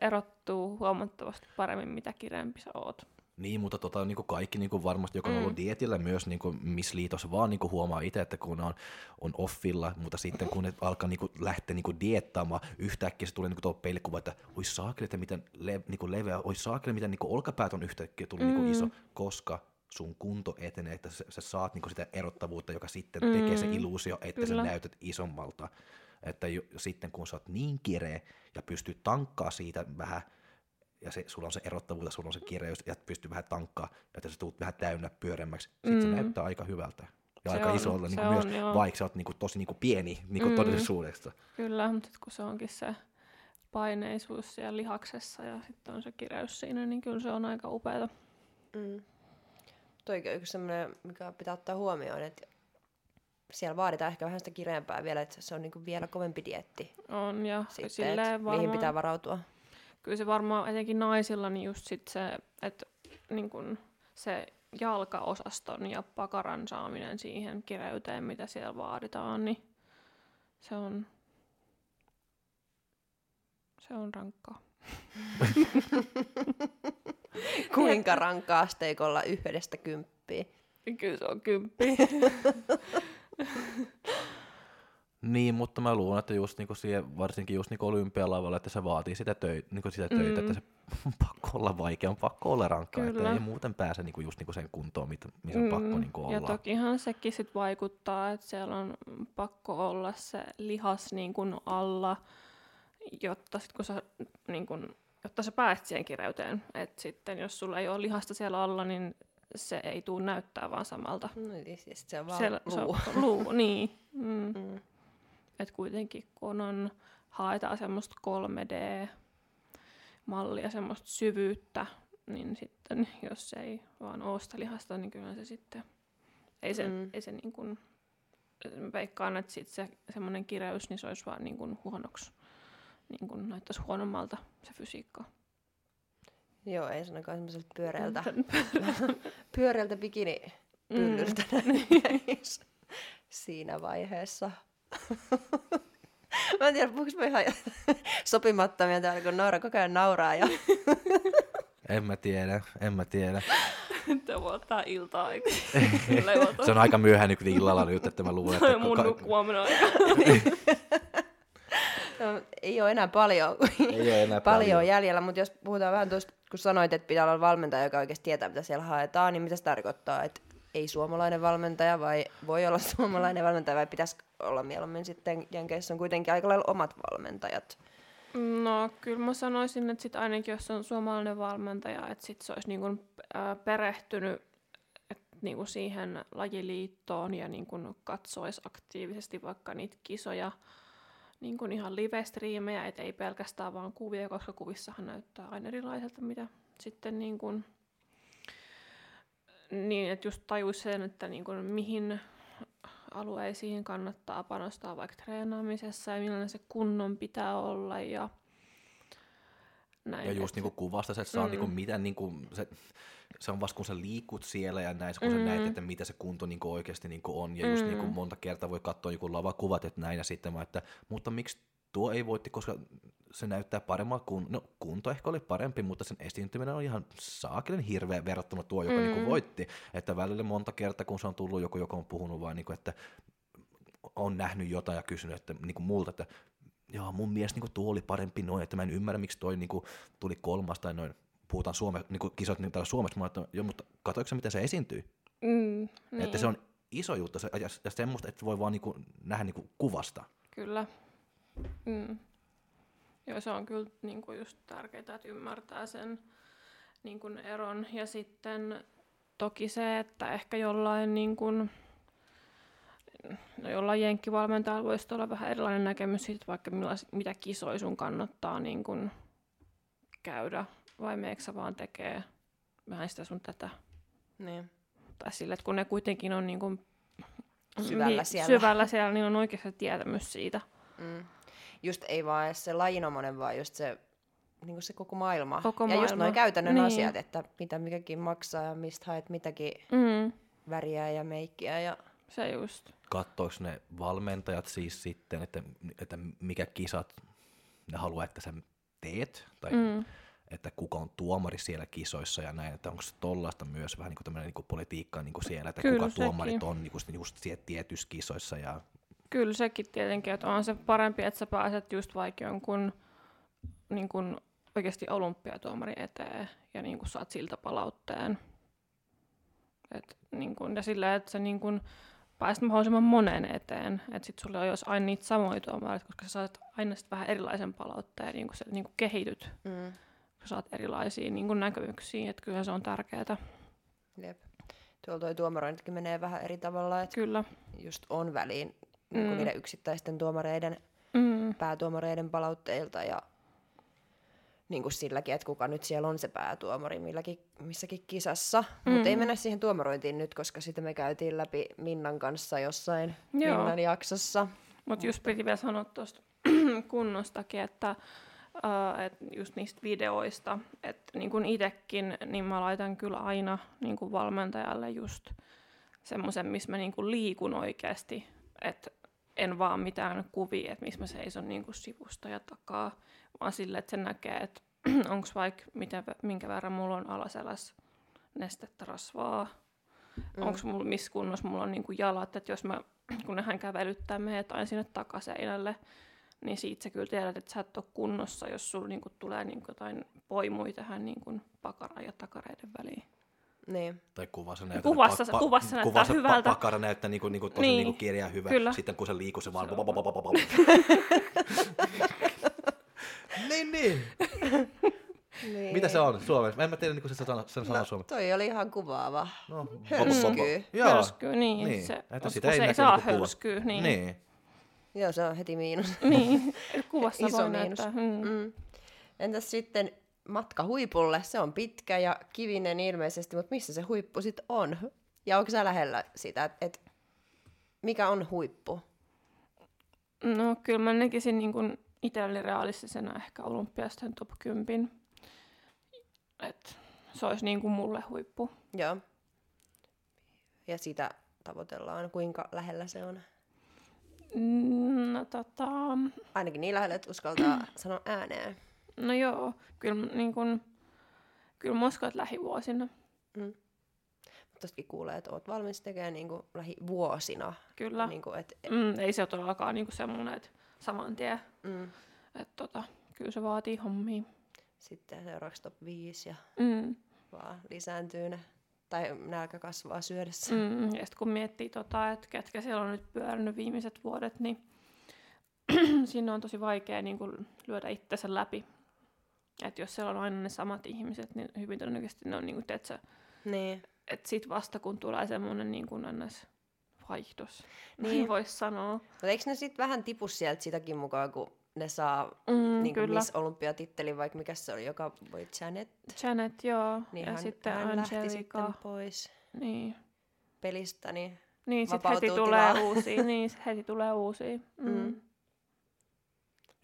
S2: erottuu huomattavasti paremmin, mitä kireempi sä oot.
S1: Niin, mutta tota, niin kuin kaikki niin kuin varmasti, joka on ollut dietillä myös, niin kuin Miss Liitossa vaan niin kuin huomaa itse, että kun on, on offilla, mutta sitten kun ne alkaa niin kuin, lähteä niin kuin diettaamaan, yhtäkkiä se tulee niin kuin tuo peilikuva, että oi saakeli, että miten le, niin kuin leveä, oi saakeli, miten niin kuin olkapäät on yhtäkkiä tullut niin kuin iso, koska sun kunto etenee, että sä, sä saat niin kuin sitä erottavuutta, joka sitten tekee se illuusio, että
S2: Kyllä.
S1: sä näytät isommalta. Että jo, sitten kun sä oot niin kireä ja pystyt tankkaa siitä vähän, ja se, sulla on se erottavuus, ja sulla on se kireys, ja pystyy vähän tankkaa, että sä tulet vähän täynnä pyöremmäksi, sitten mm. se näyttää aika hyvältä. Ja
S2: Se
S1: aika
S2: on,
S1: isolta
S2: se
S1: niin myös,
S2: on, joo.
S1: vaikka sä oot niin kuin, tosi niin kuin pieni niin kuin mm. todellisuudesta.
S2: Kyllä, mutta sit kun se onkin se paineisuus siellä lihaksessa ja sitten on se kireys siinä, niin kyllä se on aika upeata.
S3: Mm. Toikin on yksi semmoinen, mikä pitää ottaa huomioon, että siellä vaaditaan ehkä vähän sitä kireempää vielä, että se on niinku vielä kovempi dietti
S2: On ja
S3: sitten,
S2: silleen
S3: että mihin
S2: varmaan,
S3: pitää varautua.
S2: kyllä se varmaan etenkin naisilla niin just sit se, että niin kun se jalkaosaston ja pakaran saaminen siihen kireyteen, mitä siellä vaaditaan, niin se on, se on rankkaa.
S3: Kuinka rankkaa asteikolla yhdestä kymppiä?
S2: Kyllä se on kymppi.
S1: Niin, mutta mä luulen, että just niinku siihen, varsinkin just niinku olympialavalla, että se vaatii sitä, töi, niinku sitä töitä,
S2: Mm.
S1: että se on pakko olla vaikea, on pakko olla rankkaa, että ei muuten pääse niinku just niinku sen kuntoon, mitä, missä on pakko niinku olla.
S2: Mm, Ja tokihan sekin sit vaikuttaa, että siellä on pakko olla se lihas niin kuin alla, jotta sit kun sä, niin kun, jotta sä pääset siihen kireyteen. Et sitten jos sulla ei ole lihasta siellä alla, niin se ei tule näyttää vaan samalta.
S3: No, niin siis se on vaan
S2: Siellä,
S3: luu.
S2: Se on, luu, niin. Mm.
S3: Mm.
S2: Et kuitenkin kun on, haetaan semmoista 3D-mallia, semmoista syvyyttä, niin sitten jos ei vaan ole sitä lihasta, niin kyllä se sitten, ei se,
S3: Mm.
S2: ei se niin kuin, veikkaan, että sit se semmoinen kireys, niin se olisi vaan niin kuin huonoksi, niin kuin näyttäisi huonommalta se fysiikka.
S3: Joo, ei sanakaan semmoiselta pyöreältä, pyöreältä bikini pyllyltä mm. siinä vaiheessa. mä en tiedä, puhuks mä ihan sopimattomia täällä, kun Noora koko ajan nauraa. Ja...
S1: en mä tiedä, en mä tiedä.
S2: ottaa ilta-aika.
S1: se on aika myöhään niin illalla nyt, että mä luulen, että...
S2: Mun nukkuaminen aika.
S3: No, ei ole enää paljon,
S1: ei ole enää
S3: paljon, paljon. jäljellä, mutta jos puhutaan vähän tuosta, kun sanoit, että pitää olla valmentaja, joka oikeasti tietää, mitä siellä haetaan, niin mitä se tarkoittaa, että ei suomalainen valmentaja vai voi olla suomalainen valmentaja vai pitäisi olla mieluummin sitten, Jenkeissä? On kuitenkin aika lailla omat valmentajat.
S2: No kyllä mä sanoisin, että sit ainakin jos on suomalainen valmentaja, että sit se olisi niin kuin, äh, perehtynyt niin kuin siihen lajiliittoon ja niin kuin katsoisi aktiivisesti vaikka niitä kisoja, niin kuin ihan live-striimejä, et ei pelkästään vaan kuvia, koska kuvissahan näyttää aina erilaiselta, mitä sitten niin kuin, niin, että just tajuisi sen, että niin kuin, mihin alueisiin kannattaa panostaa vaikka treenaamisessa ja millainen se kunnon pitää olla ja
S1: näin. Ja just niin kuin kuvasta se, että on mm. niin kuin, mitä niin kuin, se, se on vasta kun sä liikut siellä ja näin, kun mm. sä näet, että mitä se kunto niin kuin oikeasti niin kuin on. Ja just mm. niin kuin monta kertaa voi katsoa joku lavakuvat, että näin ja sitten vaan, että mutta miksi tuo ei voitti, koska se näyttää paremmalta, kun, no kunto ehkä oli parempi, mutta sen esiintyminen on ihan saakelen hirveä verrattuna tuo, joka mm. niin kuin voitti. Että välillä monta kertaa, kun se on tullut joku, joka on puhunut vaan, niin kuin, että on nähnyt jotain ja kysynyt että, niin kuin multa, että joo, mun mielestä niin kuin tuo oli parempi noin, että mä en ymmärrä, miksi toi niin kuin, tuli kolmas tai noin, puhutaan Suome, niin kuin kisat niin täällä Suomessa, mä että joo, mutta katsoitko miten se esiintyi? Mm, niin. Että se on iso juttu se, ja, ja semmoista, että voi vaan niin kuin, nähdä niin kuin kuvasta.
S2: Kyllä. Mm. Joo, se on kyllä niin kuin just tärkeää, että ymmärtää sen niin kuin eron. Ja sitten toki se, että ehkä jollain, niin kuin, no jollain jenkkivalmentajalla voisi olla vähän erilainen näkemys siitä, vaikka mitä kisoja sun kannattaa niin kuin käydä, vai meekö vaan tekee vähän sitä sun tätä.
S3: Niin.
S2: Tai sille, että kun ne kuitenkin on niin kuin,
S3: syvällä, niin, siellä.
S2: syvällä siellä, niin on oikeasti tietämys siitä.
S3: Mm just ei vaan edes se lajinomainen, vaan just se, niin kuin se koko maailma.
S2: Koko
S3: ja
S2: maailma.
S3: just noin käytännön niin. asiat, että mitä mikäkin maksaa ja mistä haet mitäkin mm. väriä ja meikkiä. Ja...
S2: Se just.
S1: Kattoiko ne valmentajat siis sitten, että, että mikä kisat ne haluaa, että sä teet? Tai mm että kuka on tuomari siellä kisoissa ja näin, että onko se tollaista myös vähän niin kuin niin politiikkaa niin kuin siellä, että Kyllä, kuka sekin. tuomarit on niin kuin just siellä tietyissä kisoissa ja
S2: Kyllä sekin tietenkin, että on se parempi, että sä pääset just vaikka jonkun niin kuin oikeasti olympiatuomari eteen ja niin kuin saat siltä palautteen. Et, niin kuin, ja sillä, että sä niin kuin, pääset mahdollisimman monen eteen, että sit sulla olisi aina niitä samoja tuomareita, koska sä saat aina sit vähän erilaisen palautteen, niin kuin sä niin kuin kehityt, mm. Saat erilaisia niin kuin näkemyksiä, että kyllä se on tärkeää.
S3: Jep. Tuolla toi tuomarointikin menee vähän eri tavalla, että
S2: Kyllä.
S3: just on väliin niin mm. niiden yksittäisten tuomareiden, mm. päätuomareiden palautteilta ja niin kuin silläkin, että kuka nyt siellä on se päätuomari milläkin, missäkin kisassa. Mm. Mutta ei mennä siihen tuomarointiin nyt, koska sitä me käytiin läpi Minnan kanssa jossain Joo. Minnan jaksossa.
S2: Mutta just piti vielä sanoa tuosta kunnostakin, että Uh, et just niistä videoista, että niin kuin itsekin, niin mä laitan kyllä aina niin kuin valmentajalle just semmoisen, missä mä niin kuin liikun oikeasti, että en vaan mitään kuvia, että missä mä seison niin kuin sivusta ja takaa, vaan sille, että se näkee, että onko vaikka mitä, minkä verran mulla on alaselässä nestettä rasvaa, mm. onko mulla missä kunnossa mulla on niin kuin jalat, että jos mä, kun hän kävelyttää meidät aina sinne takaseinälle, niin siitä sä kyllä tiedät, että sä et ole kunnossa, jos sulla niin kuin tulee niin kuin jotain poimuja tähän niin kuin pakara- ja takareiden väliin.
S3: Niin.
S1: Tai kuvassa näyttää,
S2: kuvassa, pa- kuvassa näyttää
S1: kuvassa
S2: hyvältä.
S1: Pa- pakara näyttää niinku, niinku tosi niin. niinku kirjaa hyvä. Kyllä. Sitten kun se liikkuu, se vaan... niin, niin. niin. Mitä se on suomeksi? En mä tiedä, niin se sana, sen sana no, suomeksi.
S3: Toi oli ihan kuvaava. No, hörskyy.
S2: Hörskyy, niin. niin. Se, että sitä ei, ei saa hörskyy, niin.
S3: niin. Joo, se on heti miinus.
S2: niin, kuvassa
S3: Iso voi miinus. näyttää. Mm. Mm. Entäs sitten matka huipulle, se on pitkä ja kivinen ilmeisesti, mutta missä se huippu sitten on? Ja onko sä lähellä sitä, että et, mikä on huippu?
S2: No kyllä mä näkisin niin kuin itselleni realistisena ehkä olympiasten top 10. Et se olisi niin kuin mulle huippu.
S3: Joo. Ja sitä tavoitellaan. Kuinka lähellä se on?
S2: Mm, No tota,
S3: Ainakin niin lähellä, että uskaltaa sanoa ääneen.
S2: no joo, kyllä niin kuin, kyllä että lähivuosina.
S3: Mm. Tostakin kuulee, että oot valmis tekemään niin kuin lähivuosina.
S2: Kyllä.
S3: Niin kuin, et,
S2: Mm, ei se ole todellakaan niin semmoinen, että saman tien.
S3: mm.
S2: Että tota, kyllä se vaatii hommia.
S3: Sitten seuraavaksi top 5 ja
S2: Mm.
S3: vaan lisääntyy ne. Tai nälkä kasvaa syödessä.
S2: Mm, ja sitten kun miettii, tota, että ketkä siellä on nyt pyörinyt viimeiset vuodet, niin siinä on tosi vaikea niin kuin, lyödä itsensä läpi. Että jos siellä on aina ne samat ihmiset, niin hyvin todennäköisesti ne on niin kuin, tiedätkö,
S3: Niin.
S2: että sit vasta kun tulee semmoinen niin kuin ns. vaihdos,
S3: Niin.
S2: niin voisi sanoa.
S3: Mutta eikö ne sitten vähän tipu sieltä sitäkin mukaan, kun ne saa
S2: Mm,
S3: niin kuin
S2: kyllä.
S3: Miss Olympiatittelin, vaikka mikä se oli, joka voi Janet,
S2: Janet, joo.
S3: niin
S2: ja
S3: hän,
S2: sitten
S3: hän lähti
S2: Angelica.
S3: sitten pois
S2: Niin,
S3: pelistä, niin
S2: niin sitten heti
S3: Vapautuu
S2: tulee
S3: tilaa.
S2: uusia. niin, sit heti tulee uusia. Mm.
S3: Mm.
S2: Mm.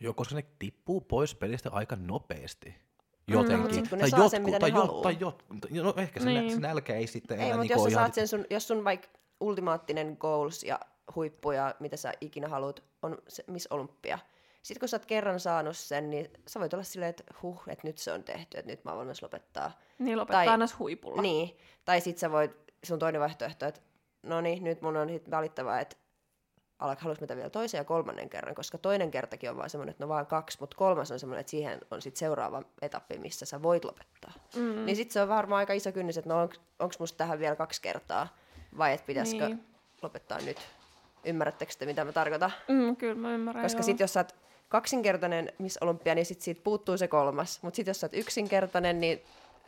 S1: Joo, koska ne tippuu pois pelistä aika nopeasti.
S2: Mm,
S1: Jotenkin.
S3: ne
S1: tai jotkut,
S3: sen, mitä
S1: tai,
S3: haluu.
S1: tai jot, no ehkä se, niin.
S2: Niin.
S1: se nälkä ei sitten
S3: ei,
S1: enää
S3: mutta
S1: niinku
S3: jos sä
S1: ihan...
S3: saat sen sun, jos sun vaikka ultimaattinen goals ja huippu ja mitä sä ikinä haluat, on se Miss Olympia. Sitten kun sä oot kerran saanut sen, niin sä voit olla silleen, että huh, että nyt se on tehty, että nyt mä oon valmis lopettaa.
S2: Niin lopettaa
S3: Tai-
S2: aina huipulla.
S3: Niin, tai sit sä voit, sun toinen vaihtoehto, että no niin, nyt mun on sit valittava, että alkaa haluaisi mitä vielä toisen ja kolmannen kerran, koska toinen kertakin on vaan semmoinen, että no vaan kaksi, mutta kolmas on semmoinen, että siihen on sitten seuraava etappi, missä sä voit lopettaa. Mm. Niin sitten se on varmaan aika iso kynnys, että no onko musta tähän vielä kaksi kertaa, vai että pitäisikö
S2: Niin.
S3: lopettaa nyt. Ymmärrättekö te, mitä mä tarkoitan?
S2: Mm, kyllä mä ymmärrän.
S3: Koska sitten jos sä oot kaksinkertainen Miss Olympia, niin sit siitä puuttuu se kolmas. Mutta sitten jos sä oot yksinkertainen, niin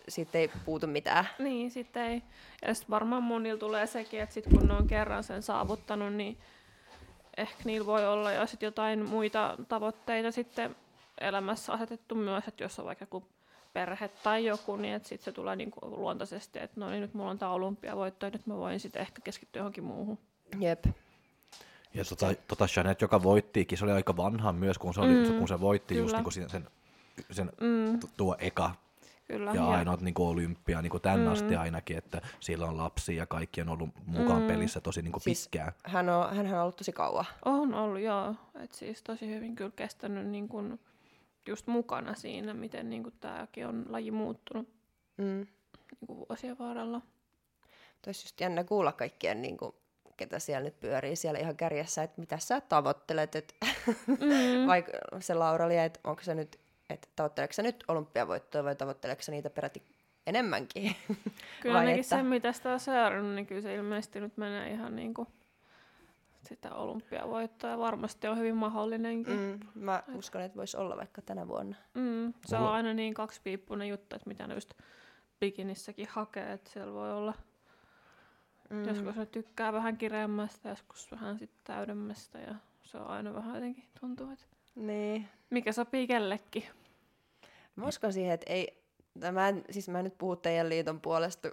S3: siitä ei puutu mitään.
S2: Niin, sitten ei. Ja sitten varmaan monilla tulee sekin, että sit kun ne on kerran sen saavuttanut, niin ehkä niillä voi olla jo sit jotain muita tavoitteita sitten elämässä asetettu myös, että jos on vaikka joku perhe tai joku, niin että sitten se tulee niinku luontaisesti, että no niin, nyt mulla on tämä olympiavoitto, ja nyt mä voin sitten ehkä keskittyä johonkin muuhun.
S3: Jep.
S1: Ja tota, tota Janet, joka voittiikin, se oli aika vanha myös, kun se, oli,
S2: Mm,
S1: kun se voitti just
S2: kyllä.
S1: niin kuin sen, sen, sen
S2: Mm,
S1: tu- tuo eka
S2: kyllä.
S1: ja ainoat niin olympia niin kuin tämän
S2: Mm.
S1: asti ainakin, että sillä on lapsia ja kaikki on ollut mukaan
S2: Mm.
S1: pelissä tosi niin kuin
S3: Siis-
S1: pitkään.
S3: Hän on, hänhän on ollut tosi kauan.
S2: On ollut, joo. Et siis tosi hyvin kyllä kestänyt niin kun just mukana siinä, miten niin tämäkin on laji muuttunut
S3: Mm.
S2: niin kun vuosien varrella.
S3: Olisi just jännä kuulla kaikkien, niin kuin, ketä siellä nyt pyörii siellä ihan kärjessä, että mitä sä tavoittelet, että
S2: Mm.
S3: vaikka se Laura että onko se nyt, että tavoitteleeko sä nyt olympiavoittoa vai tavoitteleeko sä niitä peräti enemmänkin?
S2: Kyllä
S3: Vai
S2: ainakin
S3: että-
S2: se, mitä sitä on seurannut, niin kyllä se ilmeisesti nyt menee ihan niin kuin sitä olympiavoittoa ja varmasti on hyvin mahdollinenkin. Mm.
S3: Mä uskon, että voisi olla vaikka tänä vuonna.
S2: Mm. Se
S1: Mulla-
S2: on aina niin kaksipiippunen juttu, että mitä ne just bikinissäkin hakee, että siellä voi olla
S3: Mm.
S2: Joskus ne tykkää vähän kireämmästä, joskus vähän sitten täydemmästä ja se on aina vähän jotenkin tuntuu, että
S3: Niin.
S2: mikä sopii kellekin.
S3: Mä uskon siihen, että ei, mä en, siis mä en nyt puhu teidän liiton puolesta,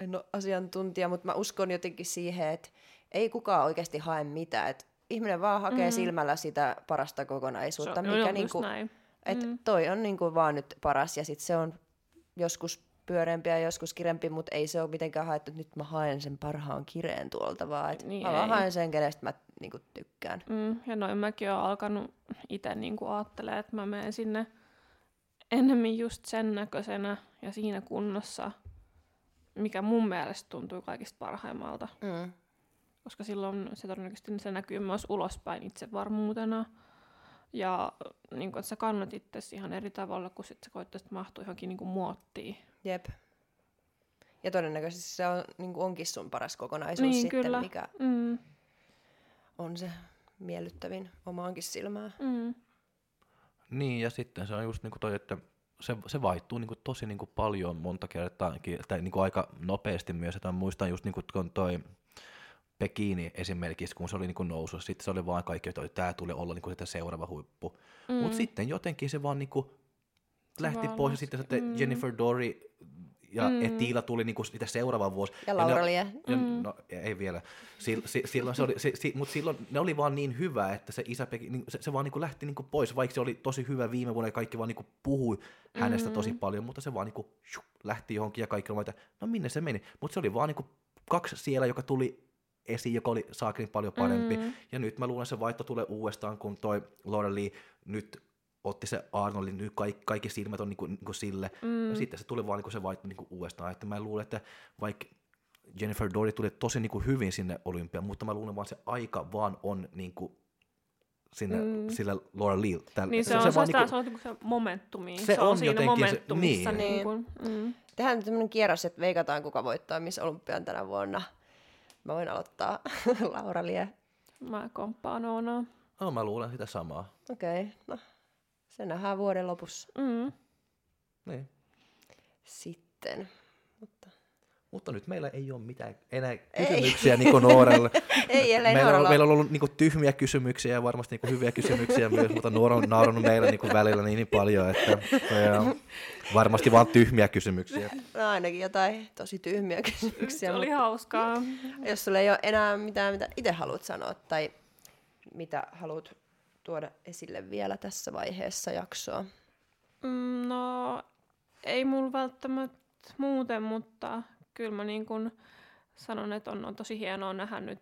S3: en ole asiantuntija, mutta mä uskon jotenkin siihen, että ei kukaan oikeasti hae mitään. Et ihminen vaan hakee mm. Silmällä sitä parasta kokonaisuutta,
S2: se on,
S3: mikä
S2: just
S3: niinku, et
S2: Mm.
S3: toi on niinku vaan nyt paras ja sit se on joskus pyöreämpi ja joskus kirempi, mutta ei se ole mitenkään haettu, että nyt mä haen sen parhaan kireen tuolta, vaan et
S2: Niin
S3: mä vaan haen sen, kenestä mä niinku tykkään.
S2: Mm, ja noin mäkin olen alkanut itse niinku ajattelee, että mä menen sinne enemmän just sen näköisenä ja siinä kunnossa, mikä mun mielestä tuntuu kaikista parhaimmalta.
S3: Mm.
S2: Koska silloin se todennäköisesti se näkyy myös ulospäin itsevarmuutena. Ja niin kun, että sä kannat itsesi ihan eri tavalla, kun sit sä koittaisit mahtua johonkin niin muottiin.
S3: Jep. Ja todennäköisesti se on, niin onkin sun paras kokonaisuus
S2: Niin,
S3: sitten,
S2: kyllä.
S3: mikä
S2: Mm,
S3: on se miellyttävin omaankin silmään.
S2: mm,
S1: Niin, ja sitten se on just niin kuin toi, että se, se vaihtuu niin kuin tosi niin kuin paljon monta kertaa, tai niin kuin aika nopeasti myös, että mä muistan just niin kuin kun toi Pekini esimerkiksi, kun se oli niin kuin nousussa, sitten se oli vaan kaikki, että tämä tulee olla niin kuin sitä seuraava huippu.
S2: mm.
S1: Mutta sitten jotenkin se vaan niin kuin lähti
S2: vaan
S1: pois, ja sitten,
S2: Mm.
S1: Jennifer Dory ja mm. et Tiila tuli niinku sitä seuraava vuosi.
S3: Ja Laura Lie.
S1: Ja, mm. No ei vielä. Si, silloin se oli, si, si, mutta silloin ne oli vaan niin hyvä, että se isä niin, se, se vaan niinku lähti niinku pois, vaikka se oli tosi hyvä viime vuonna ja kaikki vaan niinku puhui hänestä mm. tosi paljon, mutta se vaan niinku, shu, lähti johonkin ja kaikki oli, että no minne se meni. Mutta se oli vaan niinku kaksi siellä, joka tuli esiin, joka oli saakin paljon parempi. Mm. Ja nyt mä luulen, että se vaihto tulee uudestaan, kun toi Laura Lee nyt otti se Arnoldin, nyt kaikki, kaikki silmät on niinku, niinku sille. Mm. Ja sitten se tuli vaan niinku se vaihto niinku uudestaan. Että mä luulen, että vaikka Jennifer Dory tuli tosi niinku hyvin sinne olympiaan, mutta mä luulen vaan se aika vaan on niinku sinne, mm. sille Laura Lee.
S2: Niin se, se, on, se, se, vaan niinku, se on niinku se momentumi. Se, se on, on siinä momentumissa. Se, niin. Niin kuin,
S3: mm. Tehdään nyt tämmöinen kierros, että veikataan kuka voittaa Miss Olympian tänä vuonna. Mä voin aloittaa Laura Lie.
S2: Mä komppaan Oonaa.
S1: No mä luulen sitä samaa.
S3: Okei, okay. no se nähdään vuoden lopussa.
S2: Mm.
S1: Niin.
S3: Sitten, mutta...
S1: Mutta nyt meillä ei ole mitään enää kysymyksiä niin Nooralle.
S3: ei, ellei
S1: meillä, on, meillä on ollut niin kuin, tyhmiä kysymyksiä ja varmasti niin kuin, hyviä kysymyksiä myös, mutta Noora on naurannut meillä niin kuin, välillä niin, niin paljon, että ja, varmasti vaan tyhmiä kysymyksiä.
S3: No ainakin jotain tosi tyhmiä kysymyksiä.
S2: Se oli hauskaa.
S3: Jos sulla ei ole enää mitään, mitä itse haluat sanoa tai mitä haluat tuoda esille vielä tässä vaiheessa jaksoa?
S2: Mm, no, ei mulla välttämättä muuten, mutta kyllä mä niin kun sanon, että on, on tosi hienoa nähdä nyt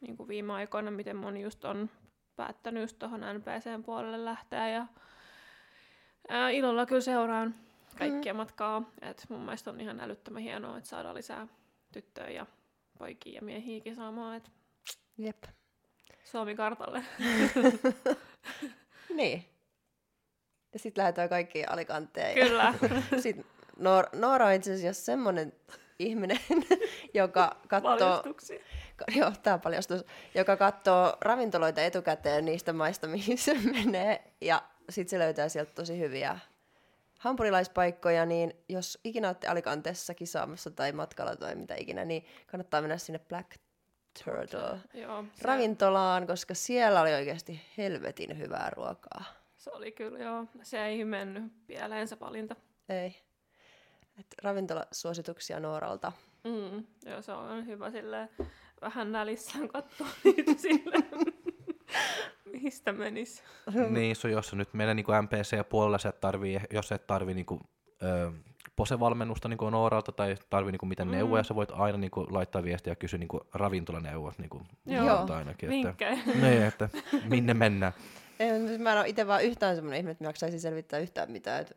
S2: niin kuin viime aikoina, miten moni just on päättänyt just tuohon NPCn puolelle lähteä ja ää, ilolla kyllä seuraan kaikkia mm. matkaa. Et mun mielestä on ihan älyttömän hienoa, että saadaan lisää tyttöjä ja poikia ja miehiä kisaamaan. Et
S3: Jep.
S2: Suomi-kartalle.
S3: niin. Ja sitten lähdetään kaikki alikanteen.
S2: Kyllä.
S3: sitten Noor- Noora on itse asiassa semmoinen ihminen, joka katsoo... Joo, tämä paljastus. Joka katsoo ravintoloita etukäteen niistä maista, mihin se menee. Ja sitten se löytää sieltä tosi hyviä hampurilaispaikkoja, niin jos ikinä olette Alicantessa kisaamassa tai matkalla tai mitä ikinä, niin kannattaa mennä sinne Black Turtle Joo, se... ravintolaan, koska siellä oli oikeasti helvetin hyvää ruokaa.
S2: Se oli kyllä, joo. Se ei mennyt pieleen se valinta.
S3: Ei. Et ravintolasuosituksia Nooralta.
S2: Mm, joo, se on hyvä sille vähän nälissään katsoa niitä sille, mistä menis.
S1: niin, so jos nyt menee niin MPC-puolella, se tarvii, jos et tarvii niin kuin, ö, posevalmennusta niin Nooralta tai tarvii niin mitään mm. neuvoja, sä voit aina niin kuin, laittaa viestiä ja kysyä niin ravintolaneuvot niin kuin,
S2: Joo,
S1: ainakin. Että, niin, että minne mennään.
S3: Ei, mä en ole itse vaan yhtään semmoinen ihminen, että mä jaksaisin selvittää yhtään mitään että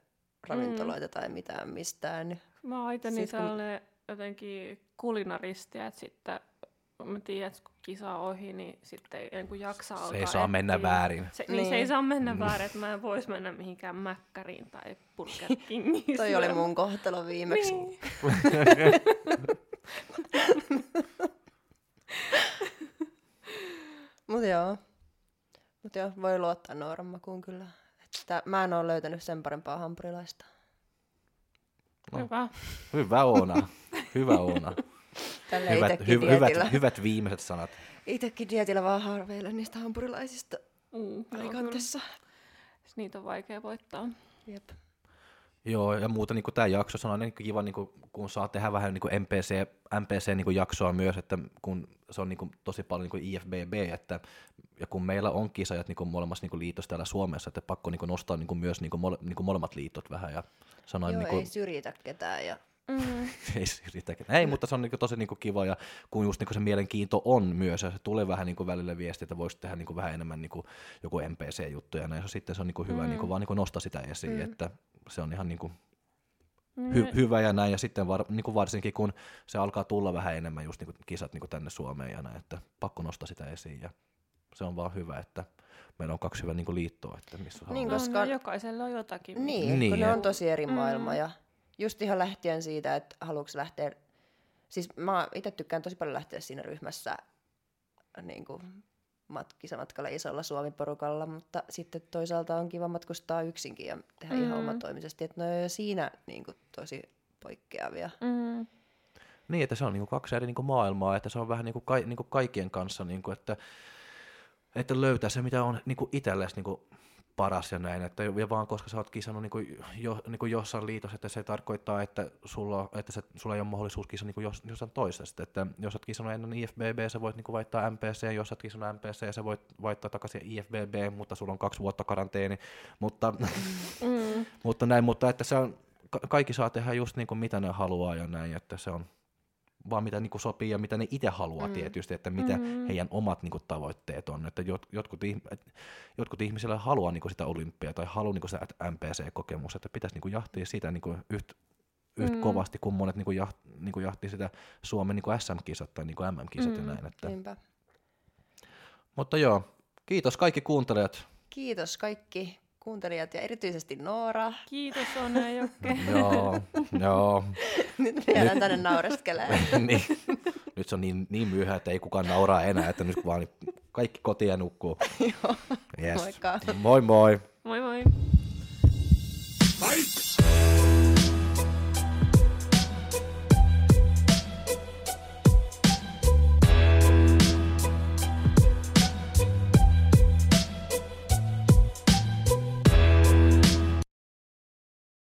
S3: ravintoloita mm. tai mitään mistään.
S2: Mä oon itse niin kun... jotenkin kulinaristi, että sitten mä tiedän, että kun kisa on ohi, niin sitten ei niin jaksa alkaa.
S1: Se ei saa mennä väärin.
S2: Se, niin. niin. se ei saa mennä mm. väärin, että mä en vois mennä mihinkään Mäkkäriin tai Burger Kingiin.
S3: Toi oli mun kohtalo viimeksi. Niin. Mut joo. Mut joo, voi luottaa Nooran makuun kyllä. Että mä en ole löytänyt sen parempaa hampurilaista.
S2: No. Hyvä.
S1: Hyvä Oona. Hyvä Oona.
S3: Tällä hyvät, hy,
S1: hyvät, hyvät viimeiset sanat.
S3: Itsekin dietillä vaan harveilen niistä hampurilaisista mm, alikantessa.
S2: Niitä on vaikea voittaa.
S3: Jep.
S1: Joo, ja muuta niin tämä jakso on aina niin kiva, niin kuin, kun saa tehdä vähän niin MPC, MPC-jaksoa niin myös, että kun se on niin kuin, tosi paljon niin IFBB, että, ja kun meillä on kisajat niin kuin molemmassa niin liitossa täällä Suomessa, että pakko niin kuin, nostaa niin kuin, myös niin kuin, mole, niin kuin molemmat liitot vähän. Ja
S3: sanoa, Joo, niin kuin, ei syrjitä ketään. Ja...
S2: Mm.
S1: ei. Ei, mutta se on niin kuin, tosi niin kuin, kiva, ja kun just niin kuin, se mielenkiinto on myös, ja se tulee vähän niin kuin, välillä viesti, että voisi tehdä niin kuin, vähän enemmän niin kuin, joku MPC-juttuja, ja sitten se on niin kuin, hyvä mm. niin kuin, vaan niin kuin, nostaa sitä esiin, mm. että se on ihan niin kuin, hy- hyvä ja näin, ja sitten var, niin kuin varsinkin kun se alkaa tulla vähän enemmän just niin kuin kisat niin kuin tänne Suomeen ja näin, että pakko nostaa sitä esiin ja se on vaan hyvä, että meillä on kaksi hyvää niin kuin liittoa, että missä
S3: niin,
S2: koska... no, jokaisella on jotakin.
S3: Niin, niin kun ne on tosi eri mm. maailma ja just ihan lähtien siitä, että haluatko lähteä, siis mä itse tykkään tosi paljon lähteä siinä ryhmässä niin kuin mat- kisamatkalle isolla Suomi-porukalla, mutta sitten toisaalta on kiva matkustaa yksinkin ja tehdä mm. ihan omatoimisesti, että ne on jo siinä niin kuin, tosi poikkeavia.
S2: Mm.
S1: Niin, että se on niin kuin kaksi eri niin kuin maailmaa, että se on vähän niin kuin, ka- niin kuin kaikkien kanssa, niin kuin, että, että löytää se, mitä on niin kuin itsellesi niin kuin paras ja näin, että ja vaan koska sä oot kisannut niin kuin, jo, niin kuin jossain liitossa, että se tarkoittaa, että sulla, että se, sulla ei ole mahdollisuus kisata niin jos, jossain toisesta, että jos oot kisannut ennen IFBB, sä voit niin kuin vaihtaa MPC, jos oot kisannut MPC, sä voit vaihtaa takaisin IFBB, mutta sulla on kaksi vuotta karanteeni, mutta, mm. mutta näin, mutta että se on, kaikki saa tehdä just niin kuin mitä ne haluaa ja näin, että se on, vaan mitä niin kuin sopii ja mitä ne itse haluaa mm. tietysti, että mitä mm. heidän omat niin kuin, tavoitteet on. Että jot, jotkut, jotkut ihmisillä haluaa niin kuin, sitä olympiaa tai haluaa niin kuin, sitä MPC-kokemusta, että pitäisi niin kuin, jahtia sitä niin kuin, yhtä yht mm. kovasti, kun monet niin kuin, jaht, niin kuin, jahtii sitä Suomen niin kuin SM-kisat tai niin kuin MM-kisat mm. ja näin. Että.
S3: Niinpä.
S1: Mutta joo, kiitos kaikki kuuntelijat.
S3: Kiitos kaikki kuuntelijat ja erityisesti Noora.
S2: Kiitos One Jokke.
S1: joo, joo.
S3: Nyt vielä tänne naureskelee.
S1: niin. Nyt se on niin, niin myöhä, että ei kukaan nauraa enää, että nyt vaan kaikki kotiin nukkuu.
S3: joo,
S1: yes.
S3: moikka.
S1: Moi moi.
S2: Moi moi.